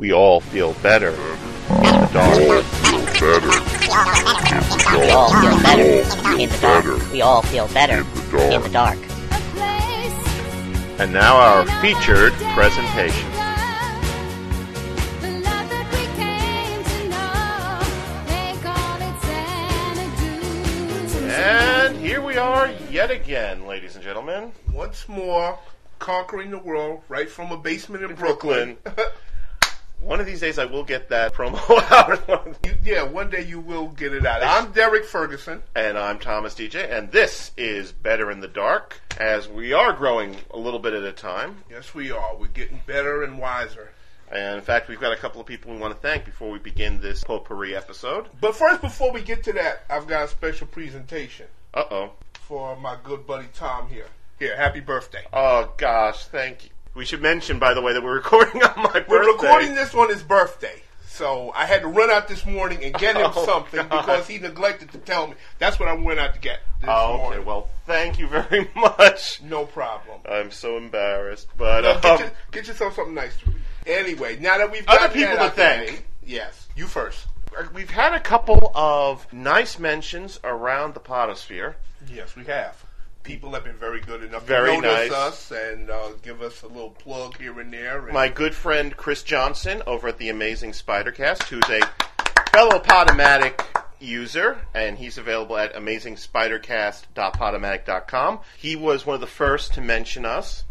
we all feel better in the dark. We all feel better in the dark. We all feel better in the dark. And now our featured presentation. And here we are yet again, ladies and gentlemen. Once more, conquering the world right from a basement in Brooklyn. One of these days I will get that promo out. You- yeah, one day you will get it out. I'm Derrick Ferguson. and I'm Thomas Deja, and this is Better in the Dark, as we are growing a little bit at a time. Yes, we are. We're getting better and wiser. And in fact, we've got a couple of people we want to thank before we begin this potpourri episode. But first, before we get to that, I've got a special presentation Uh oh. for my good buddy Tom here. Here, happy birthday. Oh gosh, thank you. We should mention, by the way, that we're recording on my birthday. We're recording this on his birthday. So I had to run out this morning and get him Oh, something God. because he neglected to tell me. That's what I went out to get this Oh, okay. morning. Well, thank you very much. No problem. I'm so embarrassed, but Now, um, get, your- get yourself something nice to read. Anyway, now that we've Other people that to out the way- thank. yes, you first. we've had a couple of nice mentions around the podosphere. Yes, we have. People have been very good enough Very to notice nice. us and uh, give us a little plug here and there. And my good friend Chris Johnson over at the Amazing Spidercast, who's a fellow Podomatic user, and he's available at amazingspidercast.podomatic.com. He was one of the first to mention us.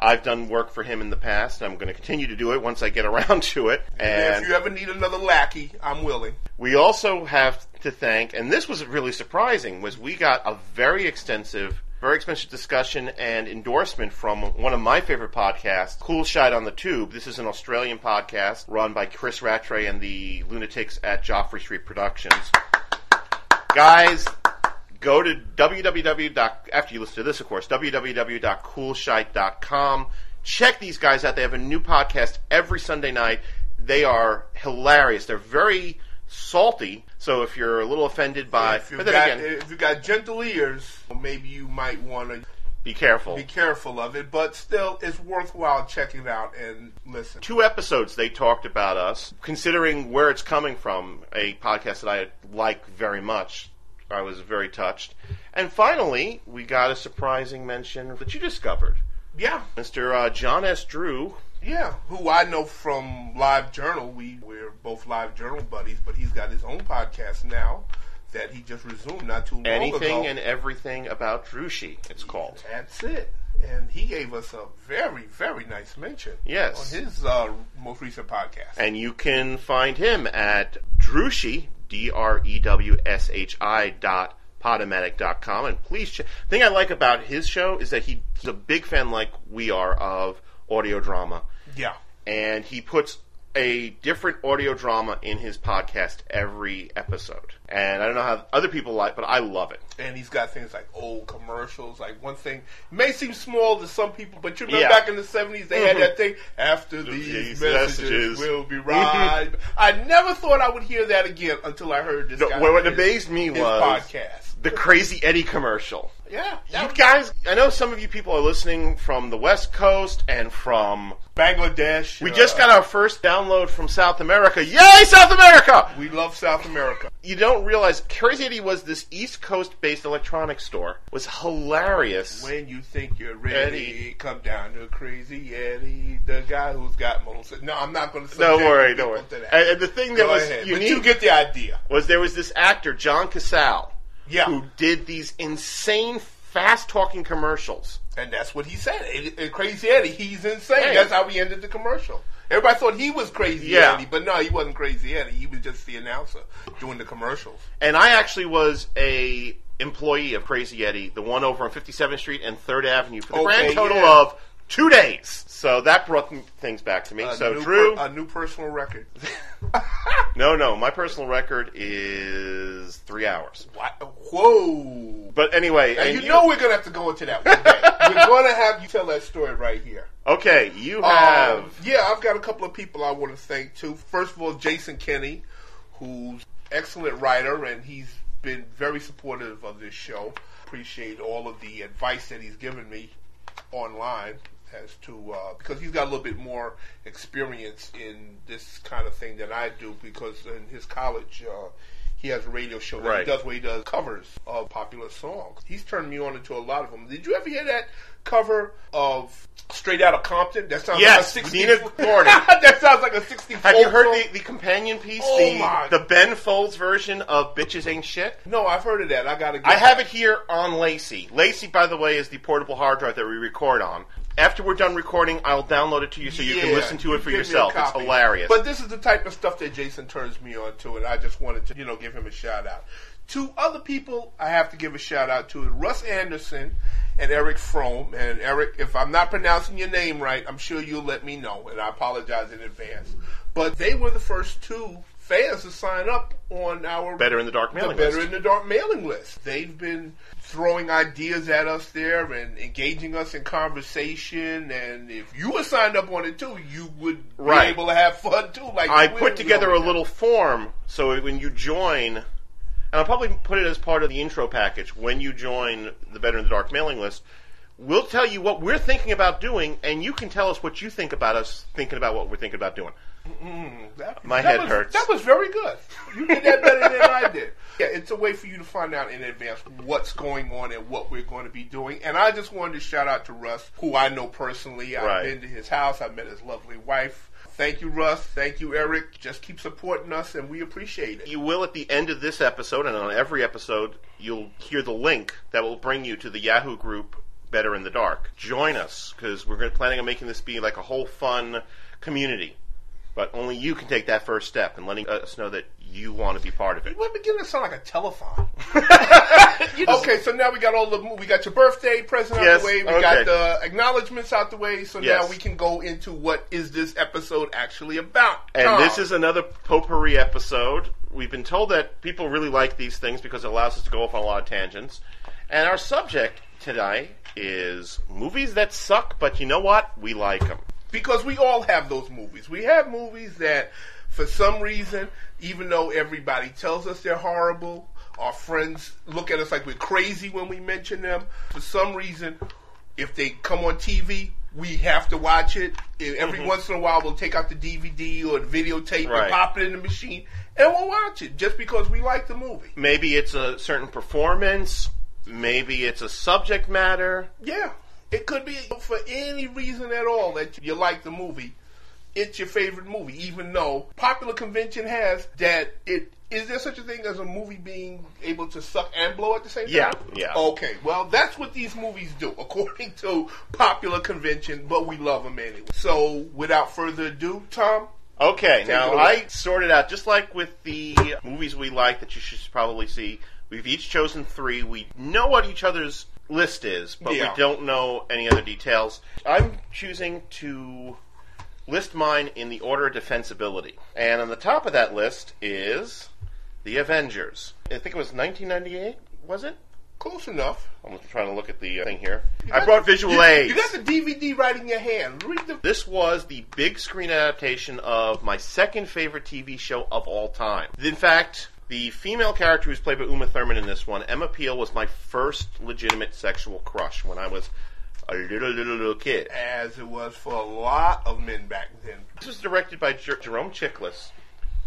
I've done work for him in the past, and I'm going to continue to do it once I get around to it. and And if you ever need another lackey, I'm willing. we also have to thank, and this was really surprising, was we got a very extensive, very expensive discussion and endorsement from one of my favorite podcasts, Cool Shite on the Tube. This is an Australian podcast run by Chris Rattray and the lunatics at Joffrey Street Productions. Guys, go to www. After you listen to this, of course, www.coolshite.com. Check these guys out. They have a new podcast every Sunday night. They are hilarious. They're very salty. So if you're a little offended by, if, you've but then got, again, if you've got gentle ears, maybe you might want to be careful. be careful of it. But still, it's worthwhile checking it out and listen. Two episodes they talked about us, considering where it's coming from, a podcast that I like very much. I was very touched. And finally, we got a surprising mention that you discovered. Yeah, Mr. Uh, John S. Drew. Yeah. Who I know from Live Journal. We we're both Live Journal buddies, but he's got his own podcast now that he just resumed not too long Anything ago. and everything about Drewshi, it's called. That's it. And he gave us a very, very nice mention. Yes. On his uh, most recent podcast. And you can find him at Drewshi, D R E W S H I dot Podomatic dot com. And please, check. the thing I like about his show is that he, he's a big fan, like we are, of audio drama. yeah. And he puts a different audio drama in his podcast every episode. And I don't know how other people like, but I love it. And he's got things like old commercials. Like one thing may seem small to some people, but you remember Yeah. back in the 70s, they had Mhm. that thing, after these, These messages, messages. will be right. I never thought I would hear that again until I heard this No, guy. what, amazed me was podcast. the Crazy Eddie commercial. Yeah. You guys, I know some of you people are listening from the West Coast and from. Bangladesh. We uh, just got our first download from South America. Yay, South America! We love South America. You don't realize Crazy Eddie was this East Coast based electronics store. It was hilarious. When you think you're ready, Eddie. come down to Crazy Eddie, the guy who's got most. No, I'm not going to. Don't worry, don't worry. And, and the thing that Go was ahead. But you get the idea. was there was this actor, John Casal, Yeah, who did these insane, fast talking commercials. and that's what he said. Eddie- uh, Crazy Eddie, he's insane. Hey. That's how we ended the commercial. Everybody thought he was Crazy Yeah. Eddie, but no, he wasn't Crazy Eddie. He was just the announcer doing the commercials. And I actually was a employee of Crazy Eddie, the one over on 57th Street and 3rd Avenue, for the Okay, grand total yeah. of two days. So that brought things back to me. A so new Drew, per- a new personal record. no, no, my personal record is three hours. What? Whoa! But anyway, Now, and you know we're gonna have to go into that one day. we're gonna have you tell that story right here. okay, you have Um, yeah, I've got a couple of people I want to thank too. First of all, Jason Kenny, who's excellent writer, and he's been very supportive of this show. Appreciate all of the advice that he's given me online as to uh, because he's got a little bit more experience in this kind of thing than I do because in his college. Uh, he has a radio show that Right. he does where he does covers of popular songs. He's turned me on into a lot of them. Did you ever hear that cover of Straight Outta Compton? That sounds Yes, like a 60 Nina Gordon. that sounds like a 60 Have you heard song. the, the companion piece, Oh the, my- the Ben Folds version of Bitches Ain't Shit? No, I've heard of that. I gotta. Get I have it here on Lacey. Lacey, by the way, is the portable hard drive that we record on. After we're done recording, I'll download it to you so you can Yeah, listen to it for give me a yourself. It's copy. hilarious. But this is the type of stuff that Jason turns me on to, and I just wanted to, you know, give him a shout out. To other people I have to give a shout out to Russ Anderson and Eric Frome. And Eric, if I'm not pronouncing your name right, I'm sure you'll let me know, and I apologize in advance. But they were the first two fans to sign up on our Better in the Dark the mailing Better list. in the Dark mailing list. They've been throwing ideas at us there and engaging us in conversation. And if you were signed up on it too, you would Right. be able to have fun too. Like I put together a little form so when you join, and I'll probably put it as part of the intro package. When you join the Better in the Dark mailing list, we'll tell you what we're thinking about doing, and you can tell us what you think about us thinking about what we're thinking about doing. Have. That- My that head was- hurts. That was very good. You did that better than I did. Yeah, it's a way for you to find out in advance what's going on and what we're going to be doing. And I just wanted to shout out to Russ, who I know personally. I've Right. been to his house. I met his lovely wife. Thank you, Russ. Thank you, Eric. Just keep supporting us, and we appreciate it. You will at the end of this episode, and on every episode, you'll hear the link that will bring you to the Yahoo group Better in the Dark. Join us because we're planning on making this be like a whole fun community. But only you can take that first step and letting us know that you want to be part of it. We're beginning to sound like a telethon. Just- Okay, so now we got all the we got your birthday present out the way, we okay. got the acknowledgments out the way, so now we can go into what is this episode actually about. And Tom. this is another potpourri episode. We've been told that people really like these things because it allows us to go off on a lot of tangents. And our subject today is movies that suck, but you know what? We like them. Because we all have those movies. We have movies that, for some reason, even though everybody tells us they're horrible, our friends look at us like we're crazy when we mention them. For some reason, if they come on TV, we have to watch it. Every once in a while, we'll take out the DVD or the videotape Mm-hmm. Right. and pop it in the machine, and we'll watch it just because we like the movie. Maybe it's a certain performance. Maybe it's a subject matter. Yeah, it could be for any reason at all that you like the movie. It's your favorite movie, even though popular convention has that it is there such a thing as a movie being able to suck and blow at the same time? yeah. yeah. Okay, well that's what these movies do according to popular convention, but we love them anyway. So without further ado, Tom, Okay, now. I sorted out just like with the movies we like that you should probably see. We've each chosen three. We know what each other's list is, but Yeah. we don't know any other details. I'm choosing to list mine in the order of defensibility, and on the top of that list is the Avengers. I think it was 1998. Was it? close enough. I'm trying to look at the uh, thing here. I brought visual you, aids. You got the DVD right in your hand. Read the This was the big screen adaptation of my second favorite TV show of all time. In fact, the female character who's played by Uma Thurman in this one, Emma Peel, was my first legitimate sexual crush when I was a little, little, little kid. as it was for a lot of men back then. This was directed by Jer- Jerome Chiklis,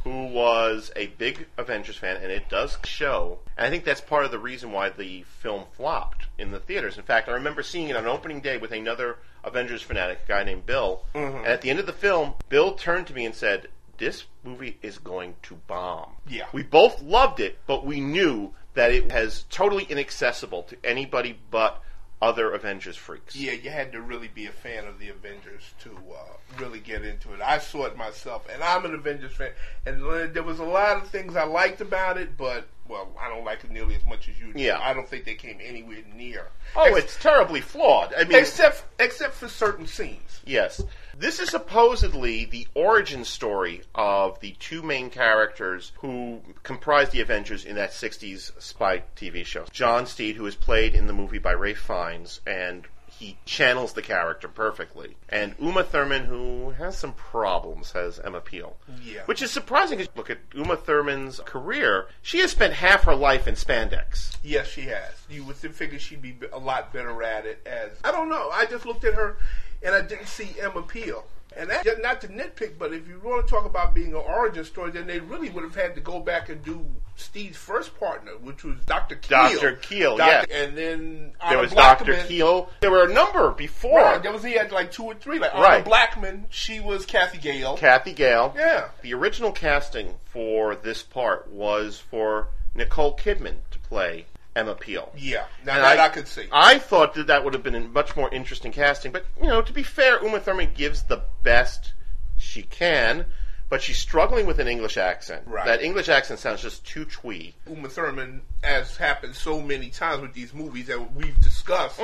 who was a big Avengers fan, and it does show. And I think that's part of the reason why the film flopped in the theaters. In fact, I remember seeing it on opening day with another Avengers fanatic, a guy named Bill. Mm-hmm. And at the end of the film, Bill turned to me and said, "This movie is going to bomb." Yeah. we both loved it, but we knew that it has totally inaccessible to anybody but other Avengers freaks. Yeah, you had to really be a fan of the Avengers to uh, really get into it. I saw it myself, and I'm an Avengers fan, and there was a lot of things I liked about it, but well, I don't like it nearly as much as you do. Yeah. I don't think they came anywhere near. Oh, Ex- it's terribly flawed. I mean, except except for certain scenes. Yes. This is supposedly the origin story of the two main characters who comprised the Avengers in that 60s spy TV show. John Steed, who is played in the movie by Ralph Fiennes, and he channels the character perfectly. And Uma Thurman, who has some problems, has Emma Peel. Yeah. Which is surprising because look at Uma Thurman's career. She has spent half her life in spandex. Yes, she has. You would figure she'd be a lot better at it. As I don't know, I just looked at her and I didn't see Emma Peel. And that, not to nitpick, but if you want to talk about being an origin story, then they really would have had to go back and do Steed's first partner, which was Dr. Keel. Dr. Keel, Dr. yeah. And then There was Blackman. Dr. Keel. There were a number before. Right, there was he had like two or three. Like Honor Right. Blackman, she was Cathy Gale. Cathy Gale. Yeah. The original casting for this part was for Nicole Kidman to play Emma Peel. yeah, now And that I, could see. I thought that that would have been a much more interesting casting, but you know, to be fair, Uma Thurman gives the best she can, but she's struggling with an English accent. Right. That English accent sounds just too twee. Uma Thurman, as happened so many times with these movies that we've discussed,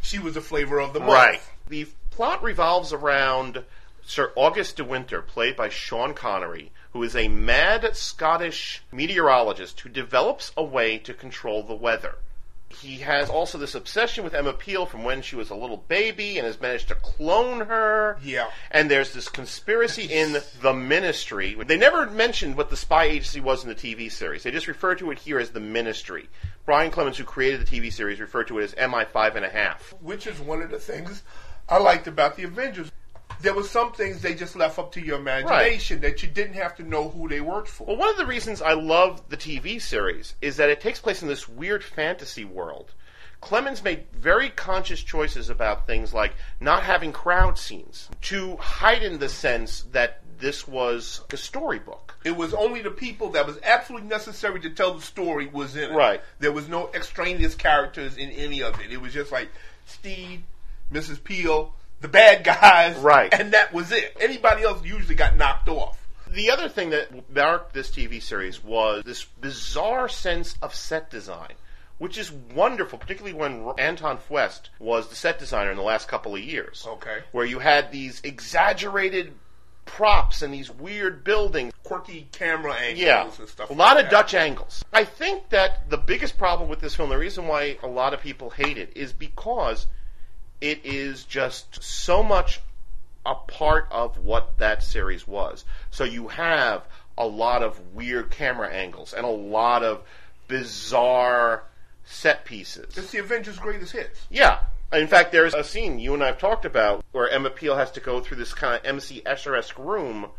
she was the flavor of the month. Mm-hmm. Right. The plot revolves around Sir August de Winter, played by Sean Connery, who is a mad Scottish meteorologist who develops a way to control the weather. He has also this obsession with Emma Peel from when she was a little baby and has managed to clone her. Yeah. And there's this conspiracy in the ministry. They never mentioned what the spy agency was in the TV series. They just refer to it here as the ministry. Brian Clemens, who created the TV series, referred to it as MI5 and a half. Which is one of the things I liked about the Avengers. There were some things they just left up to your imagination that you didn't have to know who they worked for. Well, one of the reasons I love the TV series is that it takes place in this weird fantasy world. Clemens made very conscious choices about things like not having crowd scenes to heighten the sense that this was a storybook. It was only the people that was absolutely necessary to tell the story was in it. Right. There was no extraneous characters in any of it. It was just like Steed, Mrs. Peel, the bad guys, Right. and that was it. Anybody else usually got knocked off. The other thing that marked this TV series was this bizarre sense of set design, which is wonderful, particularly when Anton Fuest was the set designer in the last couple of years. Okay. Where you had these exaggerated props and these weird buildings. Quirky camera angles Yeah, and stuff. a like lot of that. Dutch angles. I think that the biggest problem with this film, the reason why a lot of people hate it, is because it is just so much a part of what that series was. So you have a lot of weird camera angles and a lot of bizarre set pieces. It's the Avengers' greatest hits. Yeah. In fact, there's a scene you and I have talked about where Emma Peel has to go through this kind of MC Escher-esque room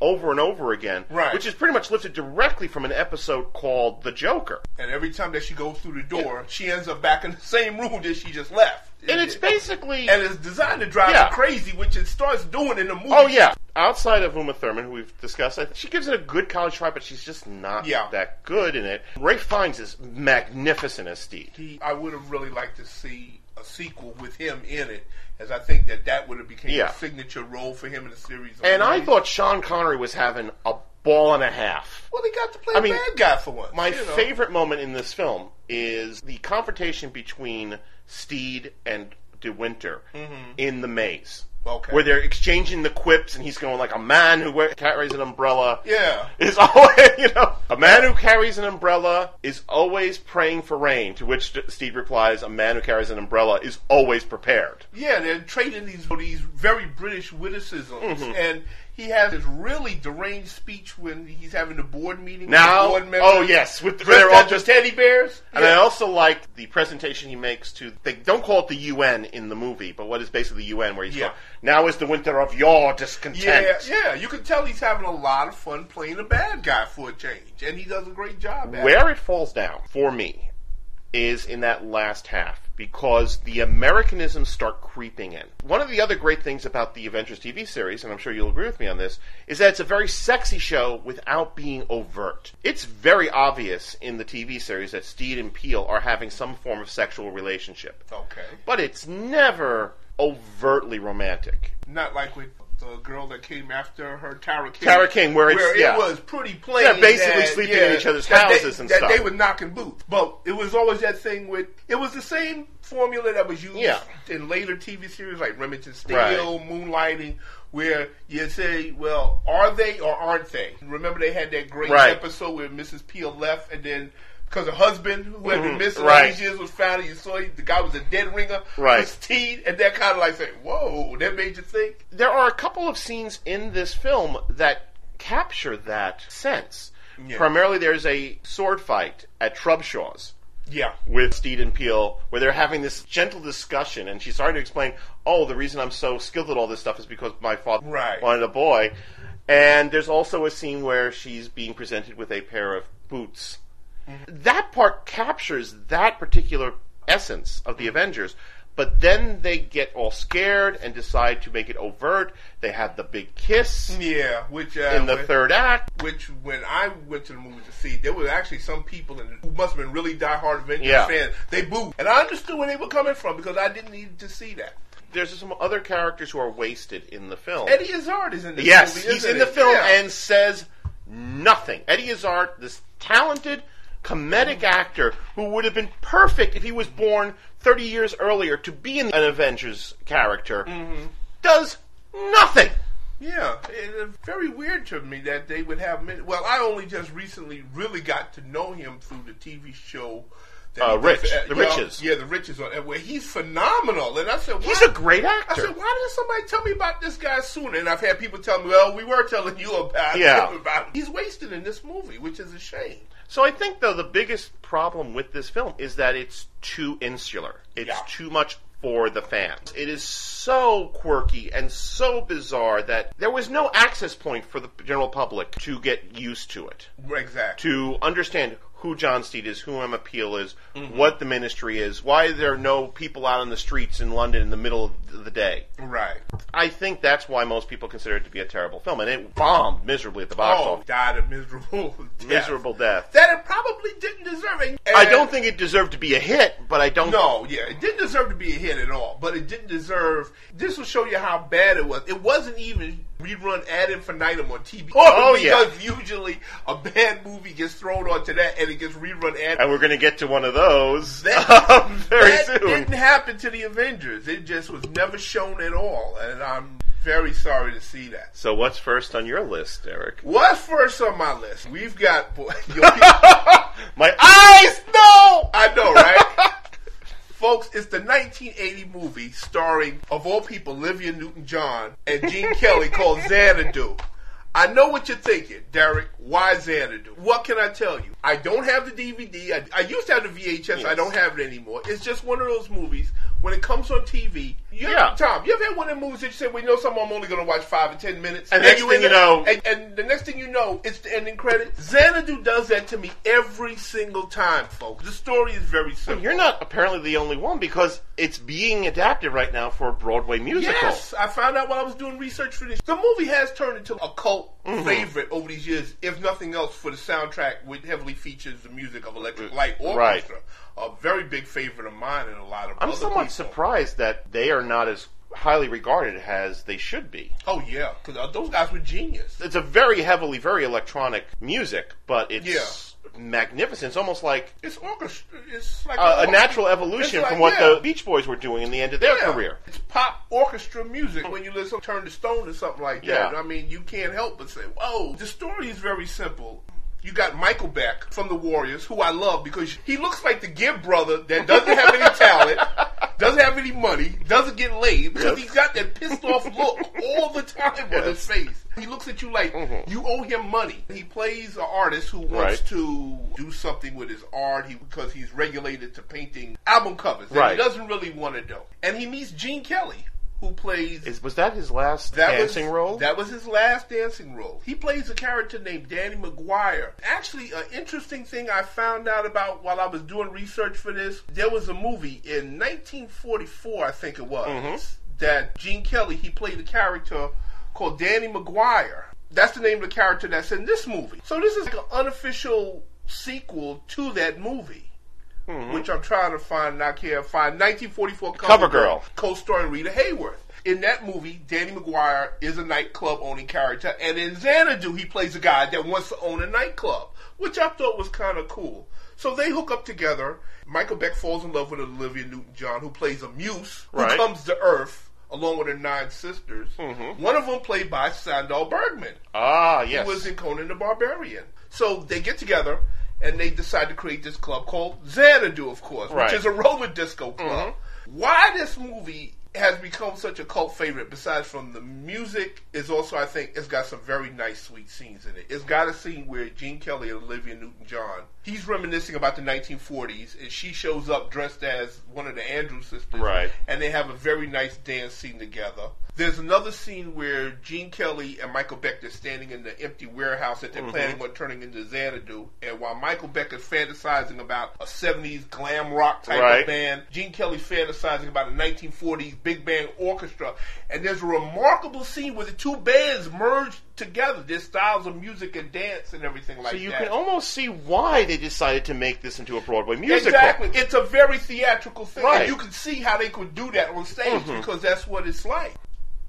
over and over again, Right. which is pretty much lifted directly from an episode called The Joker. And every time that she goes through the door, she ends up back in the same room that she just left. And it's basically and it's designed to drive Yeah. you crazy, which it starts doing in the movie. Oh yeah. Outside of Uma Thurman, who we've discussed, I, she gives it a good college try, but she's just not Yeah. that good in it. Ralph Fiennes is magnificent as Steed. He, I would have really liked to see a sequel with him in it, as I think that that would have became Yeah. a signature role for him in the series. of And I thought Sean Connery was having a ball and a half. well, he got to play I a mean, bad guy for once. My you know. favorite moment in this film is the confrontation between Steed and De Winter mm-hmm. in the maze. Okay. Where they're exchanging the quips, and he's going like, "A man who wear- carries an umbrella Yeah. is always, you know, a man who carries an umbrella is always praying for rain." To which Steed replies, "A man who carries an umbrella is always prepared." Yeah, they're trading these these very British witticisms, Mm-hmm. and he has this really deranged speech when he's having the board meeting. Now- with the board oh, yes, with the- they're all just- teddy bears. And I also like the presentation he makes to they don't call it the UN in the movie, but what is basically the UN where he's Yeah. going, now is the winter of your discontent. Yeah, yeah, you can tell he's having a lot of fun playing a bad guy for a change, and he does a great job. At it. Where it falls down for me is in that last half because the Americanisms start creeping in. One of the other great things about the Avengers TV series, and I'm sure you'll agree with me on this, is that it's a very sexy show without being overt. It's very obvious in the TV series that Steed and Peel are having some form of sexual relationship. Okay, But it's never overtly romantic. not like with the girl that came after her, Tara King. Tara King, where it's- it yeah. was pretty plain. Yeah, basically that, sleeping yeah, in each other's that they- houses and stuff. they were knocking boots, but it was always that thing with. It was the same formula that was used Yeah. in later TV series like Remington Steele, Right. Moonlighting, where you say, "Well, are they or aren't they?" Remember they had that great Right. episode where Mrs. Peel left, and then. Because her husband, who had been Mhm, missing all right. these years, was found. And you saw he, the guy was a dead ringer. Right. Teed, and that kind of like saying, "Whoa!" That made you think. there are a couple of scenes in this film that capture that sense. Yeah. Primarily, there's a sword fight at Trubshaw's. Yeah. with Steed and Peel, where they're having this gentle discussion, and she's starting to explain, "Oh, the reason I'm so skilled at all this stuff is because my father Right. wanted a boy." And there's also a scene where she's being presented with a pair of boots. That part captures that particular essence of the Avengers. But then they get all scared and decide to make it overt. They have the big kiss Yeah, which uh, in the when- third act. Which, when I went to the movie to see, there was actually some people in who must have been really diehard Avengers Yeah. fans. They booed, and I understood where they were coming from because I didn't need to see that. There's some other characters who are wasted in the film. Eddie Izzard is in this Yes, movie. he's isn't in the film Yeah. and says nothing. Eddie Izzard, this talented comedic actor who would have been perfect if he was born 30 years earlier to be an Avengers character, Mm-hmm. does nothing. Yeah, it's very weird to me that they would have. Many, well, I only just recently really got to know him through the TV show. Uh, Rich, for- The Riches. Yeah, the Riches on where he's phenomenal. And I said, why, He's a great actor. I said, why didn't somebody tell me about this guy sooner? And I've had people tell me, well, we were telling you about Yeah. him about him. He's wasted in this movie, which is a shame. So I think though the biggest problem with this film is that it's too insular. It's Yeah. too much for the fans. It is so quirky and so bizarre that there was no access point for the general public to get used to it. Exactly. To understand who John Steed is, who Emma Peel is, Mm-hmm. what the ministry is, why there are no people out on the streets in London in the middle of the day. Right. I think that's why most people consider it to be a terrible film, and it bombed miserably at the box Oh, office. died a miserable death. Miserable death. That it probably didn't deserve it. I don't think it deserved to be a hit, but I don't. No, yeah, it didn't deserve to be a hit at all. But it didn't deserve. This will show you how bad it was. It wasn't even rerun ad infinitum on TV. Oh, yeah. because usually a bad movie gets thrown onto that and it gets rerun ad. And we're going to get to one of those That, um, very that soon. didn't happen to the Avengers. It just was never shown at all, and I'm very sorry to see that. So, what's first on your list, Eric? What's first on my list? We've got. boy, My eyes, no. I know, right? Folks, it's the 1980 movie starring, of all people, Olivia Newton-John and Gene Kelly called Xanadu. I know what you're thinking, Derrick. Why Xanadu? What can I tell you? I don't have the DVD. I, I used to have the VHS. I don't have it anymore. It's just one of those movies. When it comes on TV, you Yeah. Tom, you ever had one of the movies that you say, "Well, you know, something I'm only going to watch five or ten minutes," And next in thing you know- and, and the next thing you know, it's the ending credit. Xanadu does that to me every single time, folks. The story is very simple. You're not apparently the only one because it's being adapted right now for a Broadway musical. Yes, I found out while I was doing research for this. The movie has turned into a cult Mm-hmm. favorite over these years, if nothing else, for the soundtrack, which heavily features the music of Electric Light Uh, Right. Orchestra. A very big favorite of mine and a lot of I'm somewhat people. surprised that they are not as highly regarded as they should be. Oh yeah, because uh, those guys were genius. It's a very heavily, very electronic music, but it's Yeah. magnificent. It's almost like It's orchestra. It's like a, a natural evolution like- from what yeah. the Beach Boys were doing in the end of their Yeah. career. It's pop orchestra music when you listen to Turn to Stone or something like that. I mean, you can't help but say, whoa. The story is very simple. You got Michael Beck from the Warriors, who I love because he looks like the Gibb brother that doesn't have any talent, doesn't have any money, doesn't get laid because Yes. he's got that pissed off look all the time on his face. He looks at you like Mm-hmm. you owe him money. He plays an artist who wants Right. to do something with his art he, because he's regulated to painting album covers that Right. he doesn't really want to do. And he meets Gene Kelly, who plays Is, was that his last that dancing was, role? That was his last dancing role. He plays a character named Danny McGuire. Actually, an interesting thing I found out about while I was doing research for this, there was a movie in 1944, I think it was, Mm-hmm. that Gene Kelly he played a character called Danny McGuire. That's the name of the character that's in this movie. So this is like an unofficial sequel to that movie. Which I'm trying to find, I can't find. 1944 Cover Girl. co-starring Rita Hayworth. In that movie, Danny McGuire is a nightclub owning character, and in Xanadu, he plays a guy that wants to own a nightclub, which I thought was kind of cool. So they hook up together. Michael Beck falls in love with Olivia Newton-John, who plays a muse, who Right. comes to Earth along with her nine sisters. One of them played by Sandahl Bergman ah, yes. Who was in Conan the Barbarian. So they get together and they decide to create this club called Xanadu, of course, Right. which is a roller disco mm-hmm. club. Why this movie has become such a cult favorite. Besides from the music, is also I think it's got some very nice, sweet scenes in it. It's got a scene where Gene Kelly and Olivia Newton-John he's reminiscing about the 1940s, and she shows up dressed as one of the Andrews sisters, Right. And they have a very nice dance scene together. There's another scene where Gene Kelly and Michael Beck are standing in the empty warehouse that they're mm-hmm. planning on turning into Xanadu, and while Michael Beck is fantasizing about a 70s glam rock type Right. of band, Gene Kelly fantasizing about a 1940s big band orchestra, and there's a remarkable scene where the two bands merge together, their styles of music and dance and everything like that. So you that. can almost see why they decided to make this into a Broadway musical. Exactly. It's a very theatrical thing. Right. And you can see how they could do that on stage mm-hmm. because that's what it's like.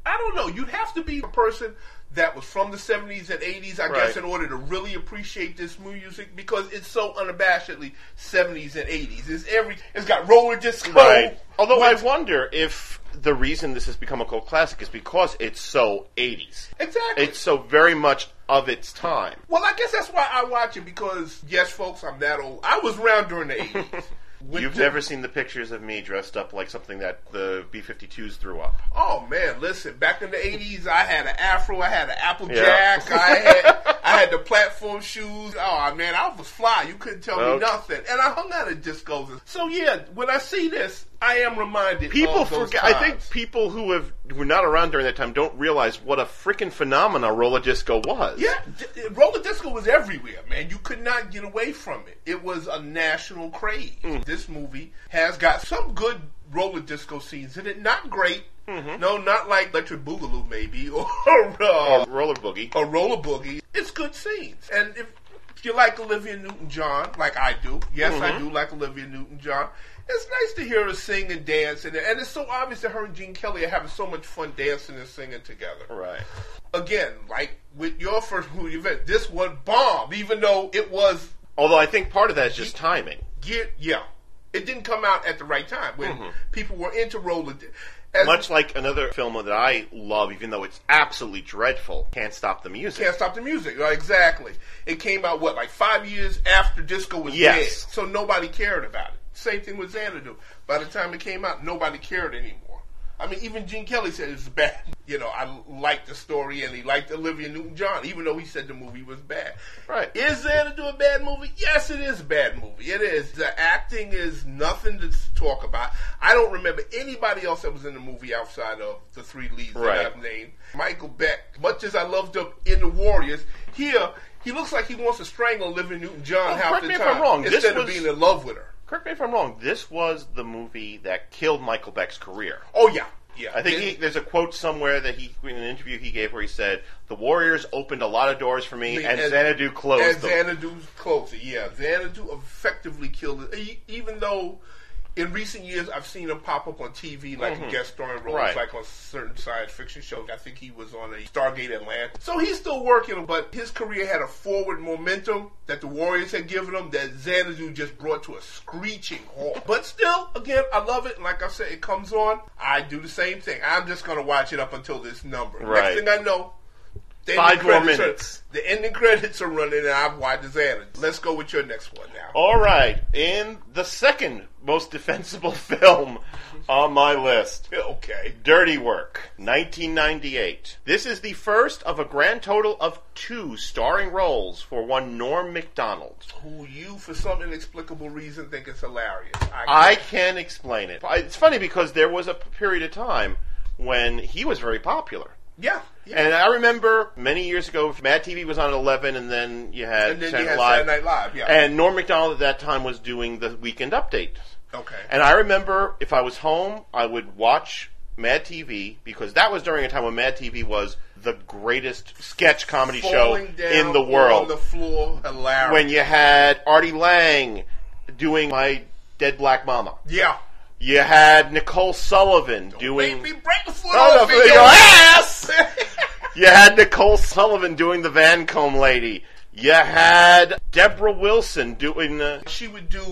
I don't know. You'd have to be a person that was from the 70s and 80s, I Right. guess, in order to really appreciate this music because it's so unabashedly 70s and 80s. It's every it's got roller disco. Right. Although I wonder if the reason this has become a cult classic is because it's so 80s. Exactly. It's so very much of its time. well, I guess that's why I watch it because yes, folks, I'm that old. I was around during the 80s. You've the- never seen the pictures of me dressed up like something that the B-52s threw up. Oh man, listen! Back in the eighties, I had an afro, I had an applejack, Yeah. I had I had the platform shoes. Oh man, I was fly. You couldn't tell Okay. me nothing. And I hung out at discos. So yeah, when I see this, I am reminded. People forget. I think people who have who were not around during that time don't realize what a freaking phenomena roller disco was. Yeah, d- roller disco was everywhere, man. You could not get away from it. It was a national craze. Mm. This movie has got some good roller disco scenes in it. Not great. Mm-hmm. No, not like Electric Boogaloo, maybe, or uh, Or roller boogie. a roller boogie. It's good scenes. And if, if you like Olivia Newton John, like I do, yes, I Mm-hmm. do like Olivia Newton John. It's nice to hear her sing and dance, and, and it's so obvious that her and Gene Kelly are having so much fun dancing and singing together. Right. Again, like with your first movie event, this one bombed, even though it was Although I think part of that is just timing. geared. Yeah, it didn't come out at the right time when people were into roller. As. Much like another film that I love, even though it's absolutely dreadful, Can't Stop the Music. Can't Stop the Music. Right, exactly. It came out, what, like five years after disco was Yes. dead. So nobody cared about it. Same thing with Xanadu. By the time it came out, nobody cared anymore. I mean, even Gene Kelly said it's bad. You know, I liked the story and he liked Olivia Newton-John, even though he said the movie was bad. Right. Is Xanadu a do a bad movie? Yes, it is a bad movie. It is. The acting is nothing to talk about. I don't remember anybody else that was in the movie outside of the three leads Right. that I've named. Michael Beck, much as I loved him in The Warriors, here he looks like he wants to strangle Olivia Newton-John Oh, half the time I'm wrong. This instead of was- being in love with her. Correct me if I'm wrong. This was the movie that killed Michael Beck's career. Oh yeah, yeah. I think he, there's a quote somewhere that he, in an interview he gave, where he said, "The Warriors opened a lot of doors for me, and Xanadu closed and them." Xanadu's closed it. Yeah, Xanadu effectively killed it. Even though in recent years I've seen him pop up on TV like a guest starring roles, Mm-hmm. Right. like on certain science fiction shows. I think he was on a Stargate Atlantis. So he's still working, but his career had a forward momentum that the Warriors had given him that Xanadu just brought to a screeching halt. But still, again, I love it. And like I said, it comes on. I do the same thing. I'm just going to watch it up until this number. Right. Next thing I know, the Five more credits are- minutes. the ending credits are running, and I've watched Xanadu. Let's go with your next one now. All right, in the second most defensible film on my list, Okay. Dirty Work, 1998. This is the first of a grand total of two starring roles for one Norm MacDonald. Who you, for some inexplicable reason, think is hilarious. I can't explain it. It's funny because there was a period of time when he was very popular. Yeah. yeah. And I remember many years ago, Mad TV was on at 11, and then you had, And then Saturday you had Live. Saturday Night Live. Yeah. And Norm MacDonald at that time was doing the weekend update. okay. And I remember if I was home, I would watch Mad TV because that was during a time when Mad TV was the greatest sketch comedy show Falling down in the world. On the floor, hilarious. when you had Artie Lange doing My Dead Black Mama. yeah. You had Nicole Sullivan doing. Make me break the foot Oh, off no, your your ass! You had Nicole Sullivan doing the Vancome lady. You had Deborah Wilson doing the. she would do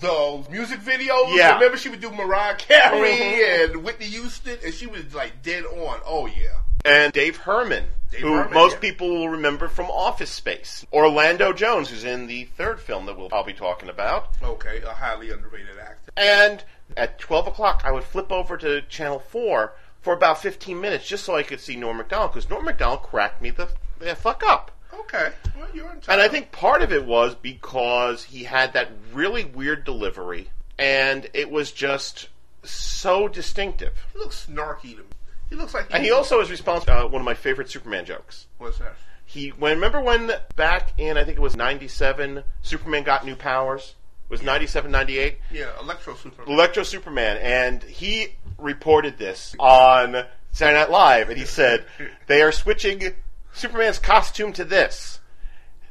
the music videos. Yeah. Remember, she would do Mariah Carey Mhm. and Whitney Houston, and she was like dead on. Oh yeah. and Dave Herman, Dave who Herman, most yeah. people will remember from Office Space. Orlando Jones, who's in the third film that we'll I'll be talking about. Okay, a highly underrated actor. And At 12 o'clock, I would flip over to Channel 4 for about 15 minutes just so I could see Norm MacDonald, because Norm MacDonald cracked me the, the fuck up. Okay. Well, you're entitled. And I think part of it was because he had that really weird delivery, and it was just so distinctive. he looks snarky to me. He looks like. And he also is responsible uh, one of my favorite Superman jokes. What's that? He when remember when back in I think it was 97 Superman got new powers? Was 97 98? Yeah, Electro Superman. Electro Superman, and he reported this on Saturday Night Live, and he said they are switching Superman's costume to this.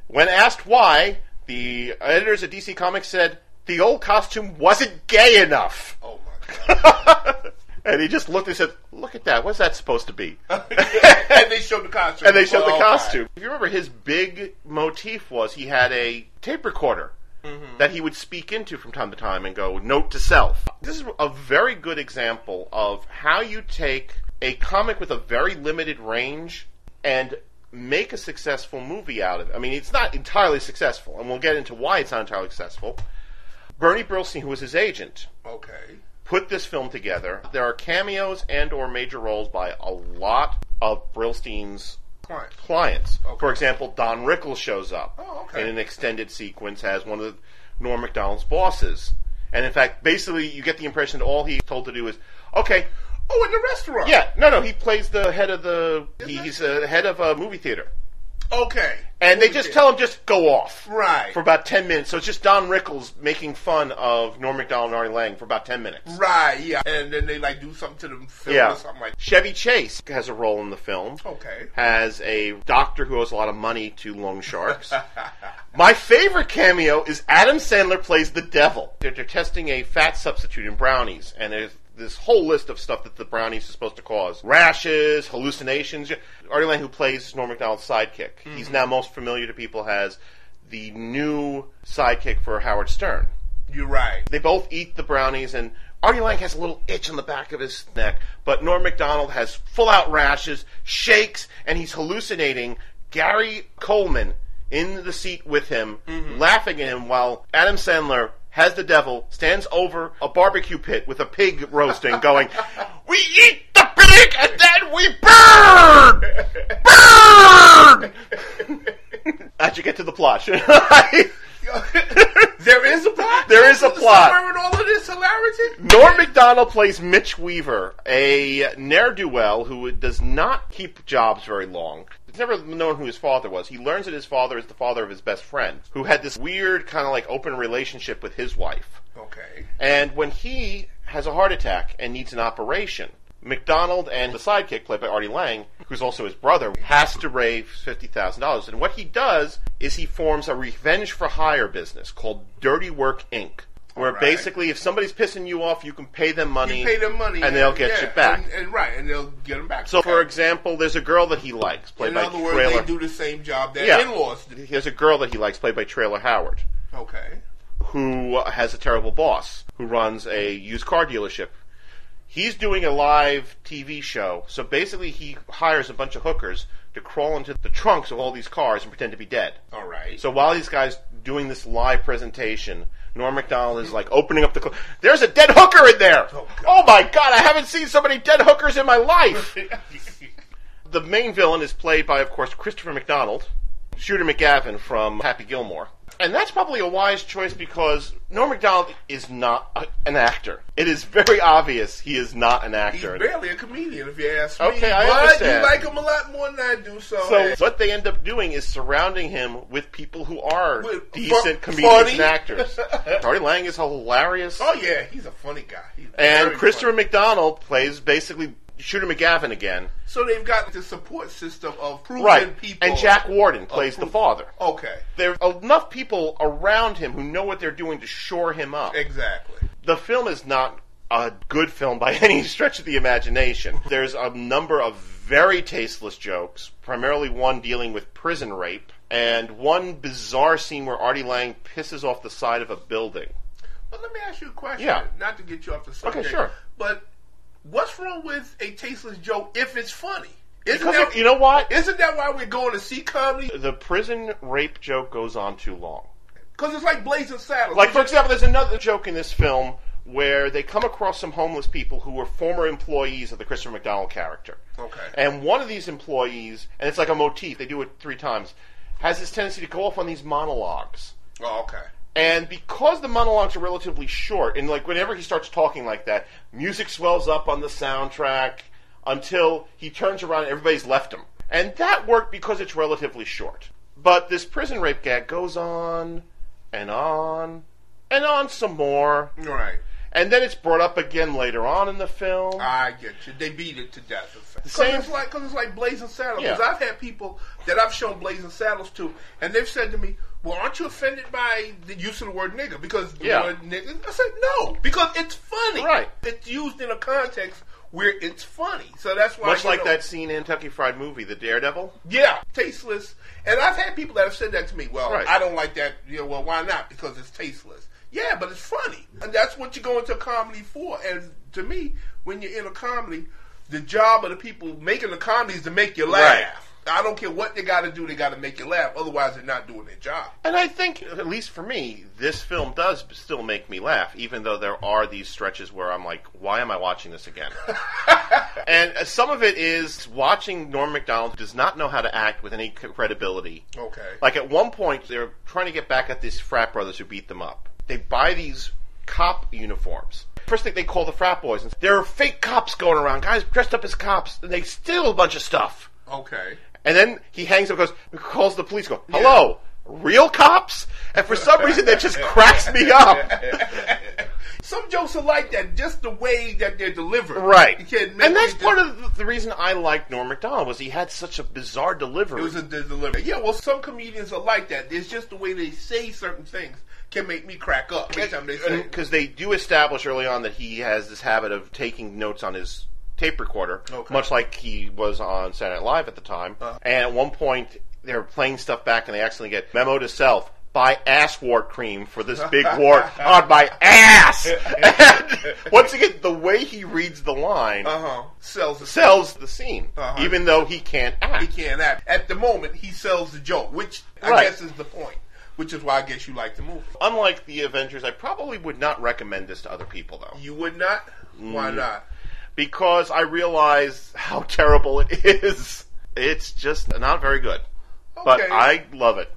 When asked why, the editors at DC Comics said the old costume wasn't gay enough. oh my god. and he just looked and said, "Look at that! What's that supposed to be?" and they showed the costume. and they showed Oh, the okay. costume. If you remember, his big motif was he had a tape recorder Mm-hmm. that he would speak into from time to time and go, note to self. This is a very good example of how you take a comic with a very limited range and make a successful movie out of it. I mean, it's not entirely successful, and we'll get into why it's not entirely successful. Bernie Brillstein, who was his agent, Okay. put this film together. There are cameos and or major roles by a lot of Brillstein's Client. clients. Okay. For example, Don Rickles shows up Oh, okay. in an extended sequence as one of Norm Macdonald's bosses. And in fact, basically, you get the impression that all he's told to do is, okay, Oh, in the restaurant. yeah, no, no, he plays the head of the, Is he, that- he's the head of a movie theater. Okay. And they just tell him just go off. Right. For about 10 minutes. So it's just Don Rickles making fun of Norm Macdonald and Artie Lange for about 10 minutes. Right. Yeah. And then they like do something to them film Yeah. or something like. Chevy Chase has a role in the film. Okay. Has a doctor who owes a lot of money to loan sharks. My favorite cameo is Adam Sandler plays the devil. They're, they're testing a fat substitute in brownies, and there's this whole list of stuff that the brownies are supposed to cause: rashes, hallucinations. Artie Lange, who plays Norm Macdonald's sidekick, mm-hmm. he's now most familiar to people as the new sidekick for Howard Stern. You're right. They both eat the brownies, and Artie Lange has a little itch on the back of his neck, but Norm MacDonald has full out rashes, shakes, and he's hallucinating Gary Coleman in the seat with him, mm-hmm. laughing at him while Adam Sandler has the devil, stands over a barbecue pit with a pig roasting, going, We eat the pig and then we burn! Burn! How'd you get to the plot? There is a plot. There is a plot. Somewhere in all of this hilarity. Norm MacDonald plays Mitch Weaver, a ne'er do well who does not keep jobs very long. He's never known who his father was. He learns that his father is the father of his best friend, who had this weird kind of like open relationship with his wife. Okay. And when he has a heart attack and needs an operation, McDonald and the sidekick, played by Artie Lange, who's also his brother, has to raise fifty thousand dollars. And what he does is he forms a revenge for hire business called Dirty Work Inc. Where Alright. basically, if somebody's pissing you off, you can pay them money. You pay them money, and they'll get yeah, you back. and, and right, and they'll get them back. so, for example, there's a girl that he likes, played in by other words, they do the same job that Yeah. in-laws do. He has a girl that he likes, played by Traylor Howard. Okay. who has a terrible boss who runs a used car dealership. He's doing a live TV show, so basically he hires a bunch of hookers to crawl into the trunks of all these cars and pretend to be dead. All right. So while these guys doing this live presentation, Norm Macdonald is like opening up the. Cl- There's a dead hooker in there. Oh, oh my god! I haven't seen so many dead hookers in my life. the main villain is played by, of course, Christopher McDonald, Shooter McGavin from Happy Gilmore. And that's probably a wise choice because Norm MacDonald is not a, an actor. It is very obvious he is not an actor. He's barely a comedian, if you ask me. Okay, I but understand. you like him a lot more than I do. So, So what they end up doing is surrounding him with people who are With- decent fu- comedians funny. and actors. Artie Lange is hilarious. oh yeah, he's a funny guy. He's and Christopher funny. McDonald plays basically Shooter McGavin again. So they've got the support system of proven Right. people. And Jack Warden plays the father. Okay, There are enough people around him who know what they're doing to shore him up. exactly. The film is not a good film by any stretch of the imagination. There's a number of very tasteless jokes, primarily one dealing with prison rape, and one bizarre scene where Artie Lange pisses off the side of a building. But let me ask you a question. Yeah. Not to get you off the subject. Okay, sure. But what's wrong with a tasteless joke if it's funny? Isn't Because that, you know what? Isn't that why we're going to see comedy? The prison rape joke goes on too long. Because it's like Blazing Saddles. Like, for example, there's another joke in this film where they come across some homeless people who were former employees of the Christopher McDonald character. Okay. And one of these employees, and it's like a motif, they do it three times, has this tendency to go off on these monologues. Oh, okay. And because the monologues are relatively short, and like whenever he starts talking like that, music swells up on the soundtrack until he turns around and everybody's left him. And that worked because it's relatively short. But this prison rape gag goes on and on and on some more. Right. And then it's brought up again later on in the film. I get you. They beat it to death. Because same- it's like, cause it's like Blazing Saddles. Because Yeah. I've had people that I've shown Blazing Saddles to, and they've said to me, "Well, aren't you offended by the use of the word nigga?" Because the Yeah. word. I said, "No, because it's funny. Right. It's used in a context where it's funny. So that's why. Much like know- that scene in Kentucky Fried Movie, The Daredevil. Yeah, tasteless. And I've had people that have said that to me. Well, Right. I don't like that. You know, well, why not? Because it's tasteless. Yeah, but it's funny, and that's what you go into a comedy for. And to me, when you're in a comedy, the job of the people making the comedy is to make you laugh. Right. I don't care what they got to do; they got to make you laugh. Otherwise, they're not doing their job. And I think, at least for me, this film does still make me laugh, even though there are these stretches where I'm like, why am I watching this again? and some of it is watching Norm MacDonald who does not know how to act with any credibility. Okay. Like at one point, they're trying to get back at these frat brothers who beat them up. They buy these cop uniforms. First thing they call the frat boys, and there are fake cops going around, guys dressed up as cops, and they steal a bunch of stuff. Okay. And then he hangs up, and goes, calls the police, go, hello, real cops? And for some reason, that just cracks me up. Some jokes are like that, just the way that they're delivered. Right. You can't make And that's part just- of the- the reason I liked Norm MacDonald was he had such a bizarre delivery. It was a delivery. Yeah, well, some comedians are like that. It's just the way they say certain things can make me crack up every time they say. because they do establish early on that he has this habit of taking notes on his tape recorder, Okay. much like he was on Saturday Night Live at the time. Uh. And at one point, they're playing stuff back, and they accidentally get memo to self. Buy ass wart cream for this big wart on my ass. Once again, the way he reads the line Uh huh. Sells the sells the scene, Uh-huh. even though he can't act. He can't act. At the moment, he sells the joke, which I Right. guess is the point. Which is why I guess you like the movie. Unlike the Avengers, I probably would not recommend this to other people, though. You would not? Why Mm. not? Because I realize how terrible it is. It's just not very good. But I love it.